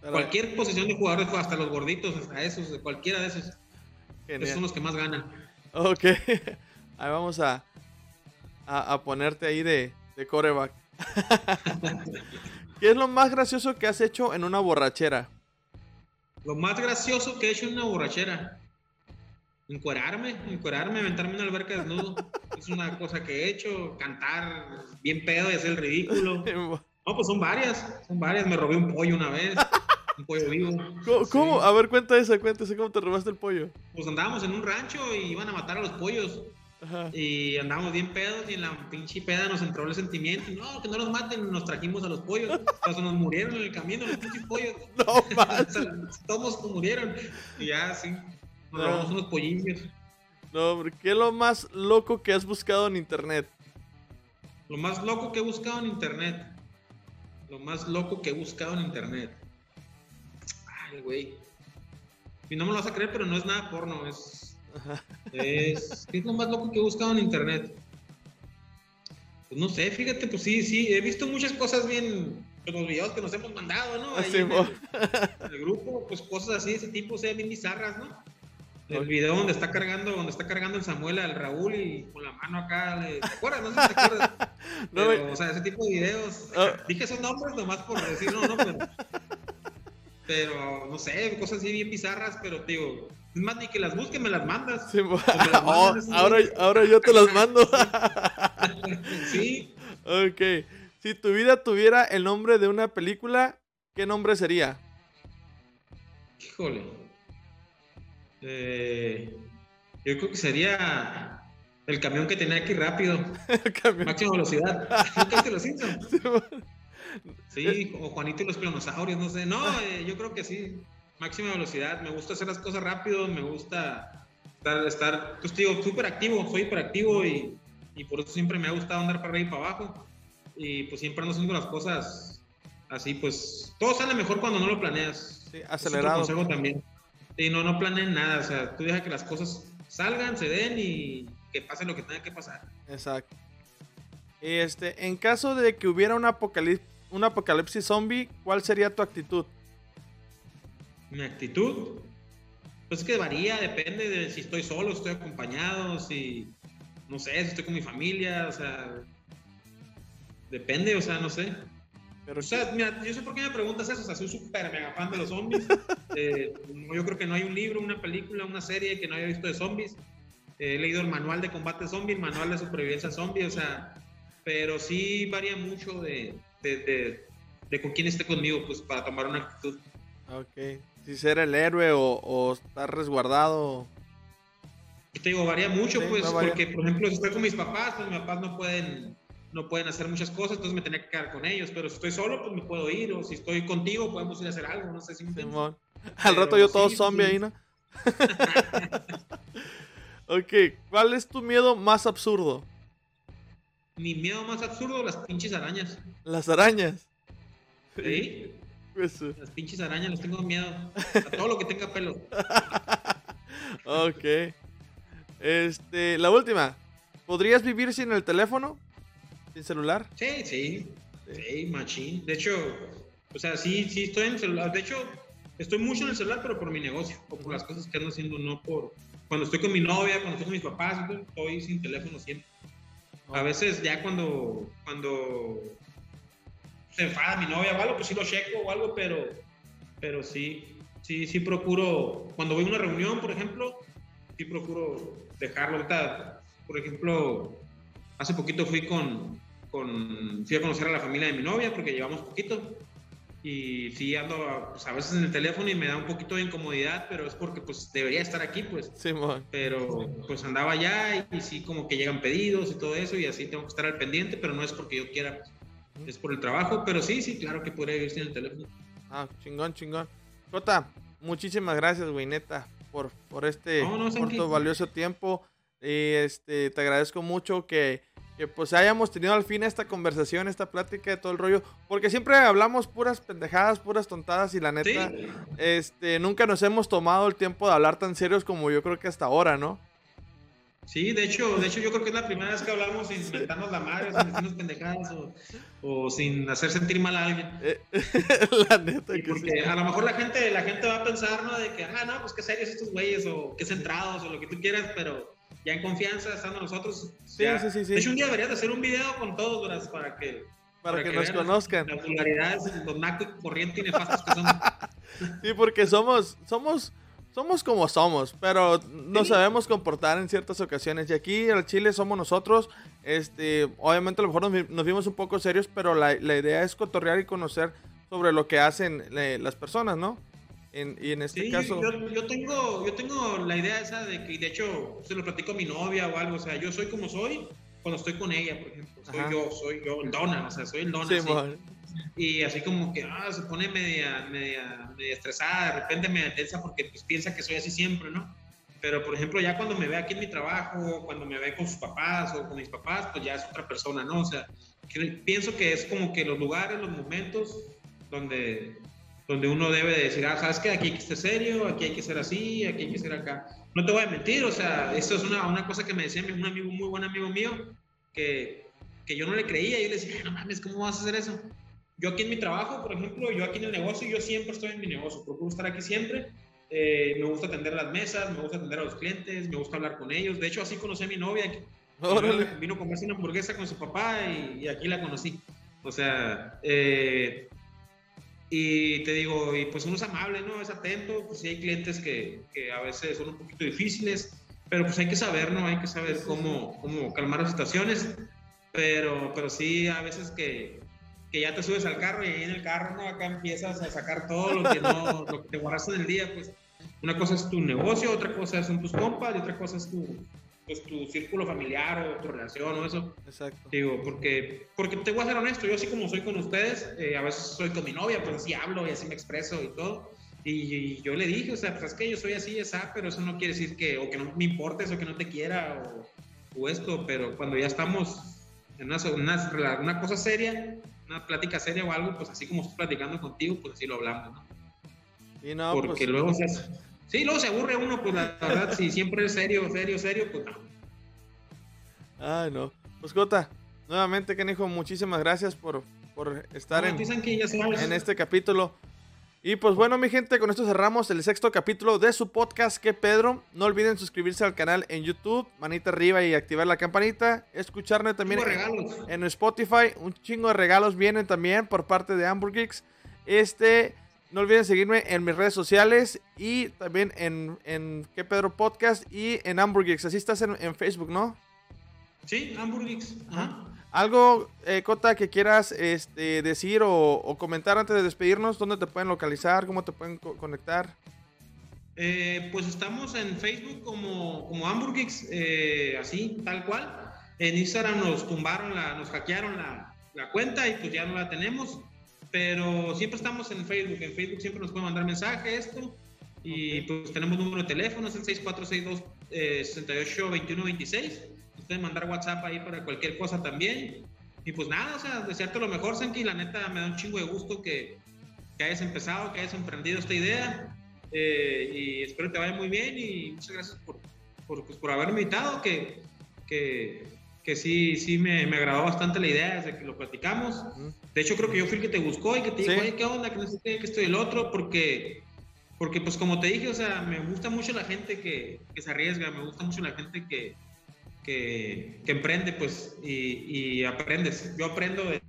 Pero- Cualquier posición de jugador, de fútbol, hasta los gorditos, hasta esos, cualquiera de esos. Genial. Esos son los que más ganan. Ok. Ahí vamos a, a, a ponerte ahí de, de coreback. ¿Qué es lo más gracioso que has hecho en una borrachera? Lo más gracioso que he hecho en una borrachera. Encuerarme, encuerarme, aventarme en una alberca desnudo. es una cosa que he hecho. Cantar bien pedo y hacer el ridículo. No, pues son varias, son varias. Me robé un pollo una vez, un pollo vivo. ¿Cómo? Sí. cómo? A ver, cuenta esa, cuenta esa, ¿cómo te robaste el pollo? Pues andábamos en un rancho y iban a matar a los pollos. Ajá. Y andábamos bien pedos y en la pinche peda nos entró el sentimiento. No, que no los maten, nos trajimos a los pollos. Se nos murieron en el camino los pinches pollos. No sea, Todos murieron. Y ya, sí. Nos No. unos pollillos. No, ¿qué es lo más loco que has buscado en internet? Lo más loco que he buscado en internet. Lo más loco que he buscado en internet. Ay, güey. Y no me lo vas a creer, pero no es nada porno. Es. Es, ¿Qué es lo más loco que he buscado en internet? Pues no sé, fíjate, pues sí, sí. He visto muchas cosas bien. pues, los videos que nos hemos mandado, ¿no? Ahí Sí, en, el, en el grupo, pues cosas así de ese tipo, o sea, bien bizarras, ¿no? El video donde está cargando, donde está cargando el Samuel al Raúl y con la mano acá, ¿te acuerdas? No sé si te acuerdas. No, Pero, me- o sea, ese tipo de videos. Ah. Dije esos nombres nomás por decir no, no, pero. Pero, no sé, cosas así bien bizarras, pero te digo, es más, ni que las busques, me las mandas. Sí, mo. me las Oh, mandas, sí. ahora, ahora yo te las mando. sí, ok. Si tu vida tuviera el nombre de una película, ¿qué nombre sería? híjole. Eh, yo creo que sería el camión que tenía aquí rápido, máxima velocidad. ¿Nunca viste los mo. Sí, o Juanito y los clonosaurios, no sé. No, eh, yo creo que sí. Máxima velocidad. Me gusta hacer las cosas rápido, me gusta estar, estar pues digo, súper activo, soy hiperactivo y, y por eso siempre me ha gustado andar para arriba y para abajo. Y pues siempre ando haciendo las cosas así, pues todo sale mejor cuando no lo planeas. Sí, Es otro acelerado. consejo también. Sí, no, no planeen nada, o sea, tú deja que las cosas salgan, se den y que pase lo que tenga que pasar. Exacto. Este, en caso de que hubiera un apocalipsis, un apocalipsis zombie, ¿cuál sería tu actitud? Mi actitud, pues es que varía, depende de si estoy solo, estoy acompañado, si, no sé, si estoy con mi familia, o sea, depende, o sea, no sé. Pero O sea, mira, yo sé por qué me preguntas eso, o sea, soy súper mega fan de los zombies. Eh, yo creo que no hay un libro, una película, una serie que no haya visto de zombies. Eh, he leído el manual de combate zombie, el manual de supervivencia zombie, o sea, pero sí varía mucho de, de, de- de con quién esté conmigo, pues para tomar una actitud. Ok. Si ser el héroe o, o estar resguardado. Te digo, varía mucho, Sí, pues, porque, por ejemplo, si estoy con mis papás, pues mis papás no pueden, no pueden hacer muchas cosas, entonces me tenía que quedar con ellos, pero si estoy solo, pues me puedo ir, o si estoy contigo, podemos ir a hacer algo, no sé si me. Al Pero rato yo todo sí, zombie sí. ahí, ¿no? ok. ¿Cuál es tu miedo más absurdo? Mi miedo más absurdo, las pinches arañas. Las arañas. ¿Sí? Las pinches arañas, les tengo miedo. A todo lo que tenga pelo. ok. Este, la última. ¿Podrías vivir sin el teléfono? ¿Sin celular? Sí, sí. Sí, machín. De hecho, o sea, sí, sí estoy en el celular. De hecho, estoy mucho en el celular, pero por mi negocio. O por las cosas que ando haciendo, no por... Cuando estoy con mi novia, cuando estoy con mis papás, estoy sin teléfono siempre. A veces ya cuando, cuando se enfada mi novia o algo, pues sí lo checo o algo, pero, pero sí, sí, sí procuro, cuando voy a una reunión, por ejemplo, sí procuro dejarlo. Ahorita, por ejemplo, hace poquito fui con, con, fui a conocer a la familia de mi novia porque llevamos poquito y sí ando pues, a veces en el teléfono y me da un poquito de incomodidad, pero es porque pues debería estar aquí, pues Simón. pero pues andaba allá y, sí como que llegan pedidos y todo eso y así tengo que estar al pendiente, pero no es porque yo quiera, pues, es por el trabajo, pero sí, sí, claro que podría vivir sin el teléfono. Ah, chingón, chingón. Jota, muchísimas gracias, güey, neta, por, por este No, no, tu valioso tiempo. Y este, te agradezco mucho que, que pues hayamos tenido al fin esta conversación, esta plática de todo el rollo, porque siempre hablamos puras pendejadas, puras tontadas y la neta, este, nunca nos hemos tomado el tiempo de hablar tan serios como yo creo que hasta ahora, ¿no? Sí, de hecho, de hecho yo creo que es la primera vez que hablamos sin inventarnos la madre, sin decirnos pendejadas o, sin hacer sentir mal a alguien. Eh, la neta que Porque a lo mejor la gente, la gente va a pensar, ¿no? De que, ah, no, pues qué serios estos güeyes o qué centrados o lo que tú quieras, pero ya en confianza, estando nosotros. Sí, sí, sí, sí. De hecho, un día deberías hacer un video con todos, ¿verdad? Para que... Para, que, nos conozcan. Las vulgaridades, los nacos, corrientes y nefastos que somos. Sí, porque somos, somos, somos como somos, pero nos sabemos comportar en ciertas ocasiones. Y aquí el Chile somos nosotros. Este, obviamente a lo mejor nos, vimos un poco serios, pero la, la, idea es cotorrear y conocer sobre lo que hacen eh, las personas, ¿no? y en este caso... Yo, tengo, yo tengo la idea esa de que, de hecho, se lo platico a mi novia o algo, o sea, yo soy como soy cuando estoy con ella, por ejemplo. Soy yo, soy yo el dona, o sea, soy el dona. Y así como que, ah, se pone media, media, media estresada, de repente me tensa porque pues, piensa que soy así siempre, ¿no? Pero, por ejemplo, ya cuando me ve aquí en mi trabajo, cuando me ve con sus papás o con mis papás, pues ya es otra persona, ¿no? O sea, pienso que es como que los lugares, los momentos donde, donde uno debe de decir, ah, sabes que aquí hay que ser serio, aquí hay que ser así, aquí hay que ser acá. No te voy a mentir, o sea, esto es una, una cosa que me decía un amigo, muy buen amigo mío, que, que yo no le creía, yo le decía, no mames, ¿cómo vas a hacer eso? Yo aquí en mi trabajo, por ejemplo, yo aquí en el negocio, yo siempre estoy en mi negocio, procuro estar aquí siempre, eh, me gusta atender las mesas, me gusta atender a los clientes, me gusta hablar con ellos, de hecho así conocí a mi novia, vino a comerse una hamburguesa con su papá y, y aquí la conocí. O sea, eh, y te digo, y pues uno es amable, ¿no? Es atento, pues sí hay clientes que, que, a veces son un poquito difíciles, pero pues hay que saber, ¿no? Hay que saber cómo, cómo calmar las situaciones, pero, pero sí a veces que, que ya te subes al carro y ahí en el carro, ¿no? Acá empiezas a sacar todo lo que, no, lo que te guardaste en el día, pues una cosa es tu negocio, otra cosa son tus compas y otra cosa es tu, pues, tu círculo familiar o tu relación o eso. Exacto. Digo, porque, porque te voy a ser honesto, yo así como soy con ustedes, eh, a veces soy con mi novia, pues así hablo y así me expreso y todo. Y, yo le dije, o sea, pues es que yo soy así, esa, pero eso no quiere decir que, o que no me importes, o que no te quiera, o, o esto, pero cuando ya estamos en una, una, una, cosa seria, una plática seria o algo, pues así como estoy platicando contigo, pues así lo hablamos, ¿no? Y no, Porque pues, luego se Sí, luego se aburre uno, pues la verdad, si siempre es serio, serio, serio, pues no. Ay, no. Pues Jota, nuevamente, Canijo, muchísimas gracias por, por estar en, en este capítulo. Y pues bueno, mi gente, con esto cerramos el sexto capítulo de su podcast, que Pedro. No olviden suscribirse al canal en YouTube, manita arriba y activar la campanita. Escucharme también en, en, Spotify. Un chingo de regalos vienen también por parte de Hamburgix. Este, no olviden seguirme en mis redes sociales y también en, en Que Pedro Podcast y en Hamburgix. Así estás en, Facebook, ¿no? Sí, Hamburgix. ¿Algo, eh, Cota, que quieras este, decir o, comentar antes de despedirnos? ¿Dónde te pueden localizar? ¿Cómo te pueden conectar? Eh, pues estamos en Facebook como, como Hamburgix, eh, así, tal cual. En Instagram nos tumbaron, la, nos hackearon la, la cuenta y pues ya no la tenemos pero siempre estamos en Facebook. En Facebook siempre nos pueden mandar mensajes, esto. Y pues tenemos número de teléfono, es el 6462 68 21 26. Pueden mandar WhatsApp ahí para cualquier cosa también. Y pues nada, o sea, desearte lo mejor, Sanki. La neta, me da un chingo de gusto que, que hayas empezado, que hayas emprendido esta idea. Eh, y espero que te vaya muy bien. Y muchas gracias por, por, pues, por haberme invitado. Que, que, que sí, sí me, me, agradó bastante la idea desde que lo platicamos. De hecho, creo que yo fui el que te buscó y que te dijo, ¿qué onda? Que no sé qué, que estoy el otro, porque, porque, pues como te dije, o sea, me gusta mucho la gente que, que se arriesga, me gusta mucho la gente que, que, que emprende, pues, y, y, aprendes. Yo aprendo de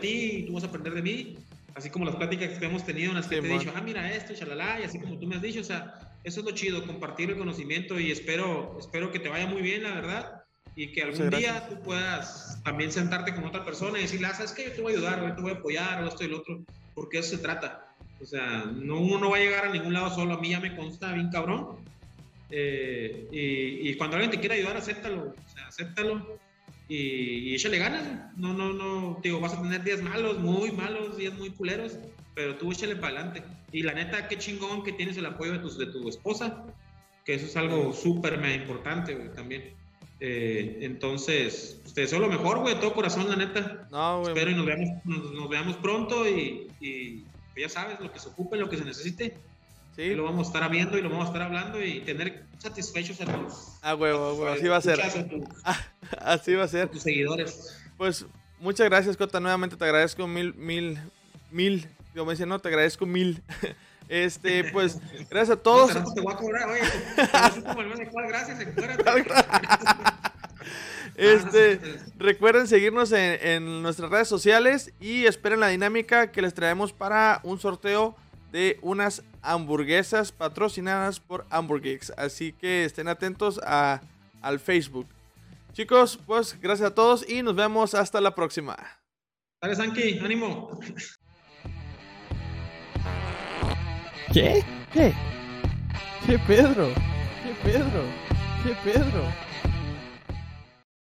ti y tú vas a aprender de mí, así como las pláticas que hemos tenido en las que te he dicho, ah, mira esto, chalala, y así como tú me has dicho, o sea, eso es lo chido, compartir el conocimiento y espero, espero que te vaya muy bien, la verdad y que algún día tú puedas también sentarte con otra persona y decirle, ah, ¿sabes qué? Yo te voy a ayudar, yo te voy a apoyar, o esto y lo otro, porque eso se trata. O sea, no, uno no va a llegar a ningún lado solo, a mí ya me consta bien cabrón. Eh, y, y, cuando alguien te quiera ayudar, acéptalo, o sea, acéptalo y, y échale ganas. No, no, no, digo, vas a tener días malos, muy malos, días muy culeros, pero tú échale para adelante. Y la neta, qué chingón que tienes el apoyo de tu, de tu esposa, que eso es algo súper importante, también. Eh, entonces, pues, te deseo lo mejor, güey, de todo corazón, la neta. No, güey. Espero y nos veamos, nos, nos veamos pronto y, y ya sabes, lo que se ocupe, lo que se necesite. Sí. Y lo vamos a estar viendo y lo vamos a estar hablando y tener satisfechos a tus, Ah, huevo, a huevo, así va a ser. escuchas, a tus- Así va a a ser. tus seguidores. Pues muchas gracias, Cota. Nuevamente te agradezco mil, mil, mil. Como dicen, no, te agradezco mil. Este, pues, gracias a todos. Te voy a cobrar, oye, así como el meme, ¿cuál gracias? Este, recuerden seguirnos en, en nuestras redes sociales y esperen la dinámica que les traemos para un sorteo de unas hamburguesas patrocinadas por Hamburgeeks. Así que estén atentos a, al Facebook. Chicos, pues gracias a todos y nos vemos hasta la próxima. Dale, Sanki, ánimo. ¿Qué? ¿Qué? ¿Qué Pedro? ¿Qué Pedro? ¿Qué Pedro?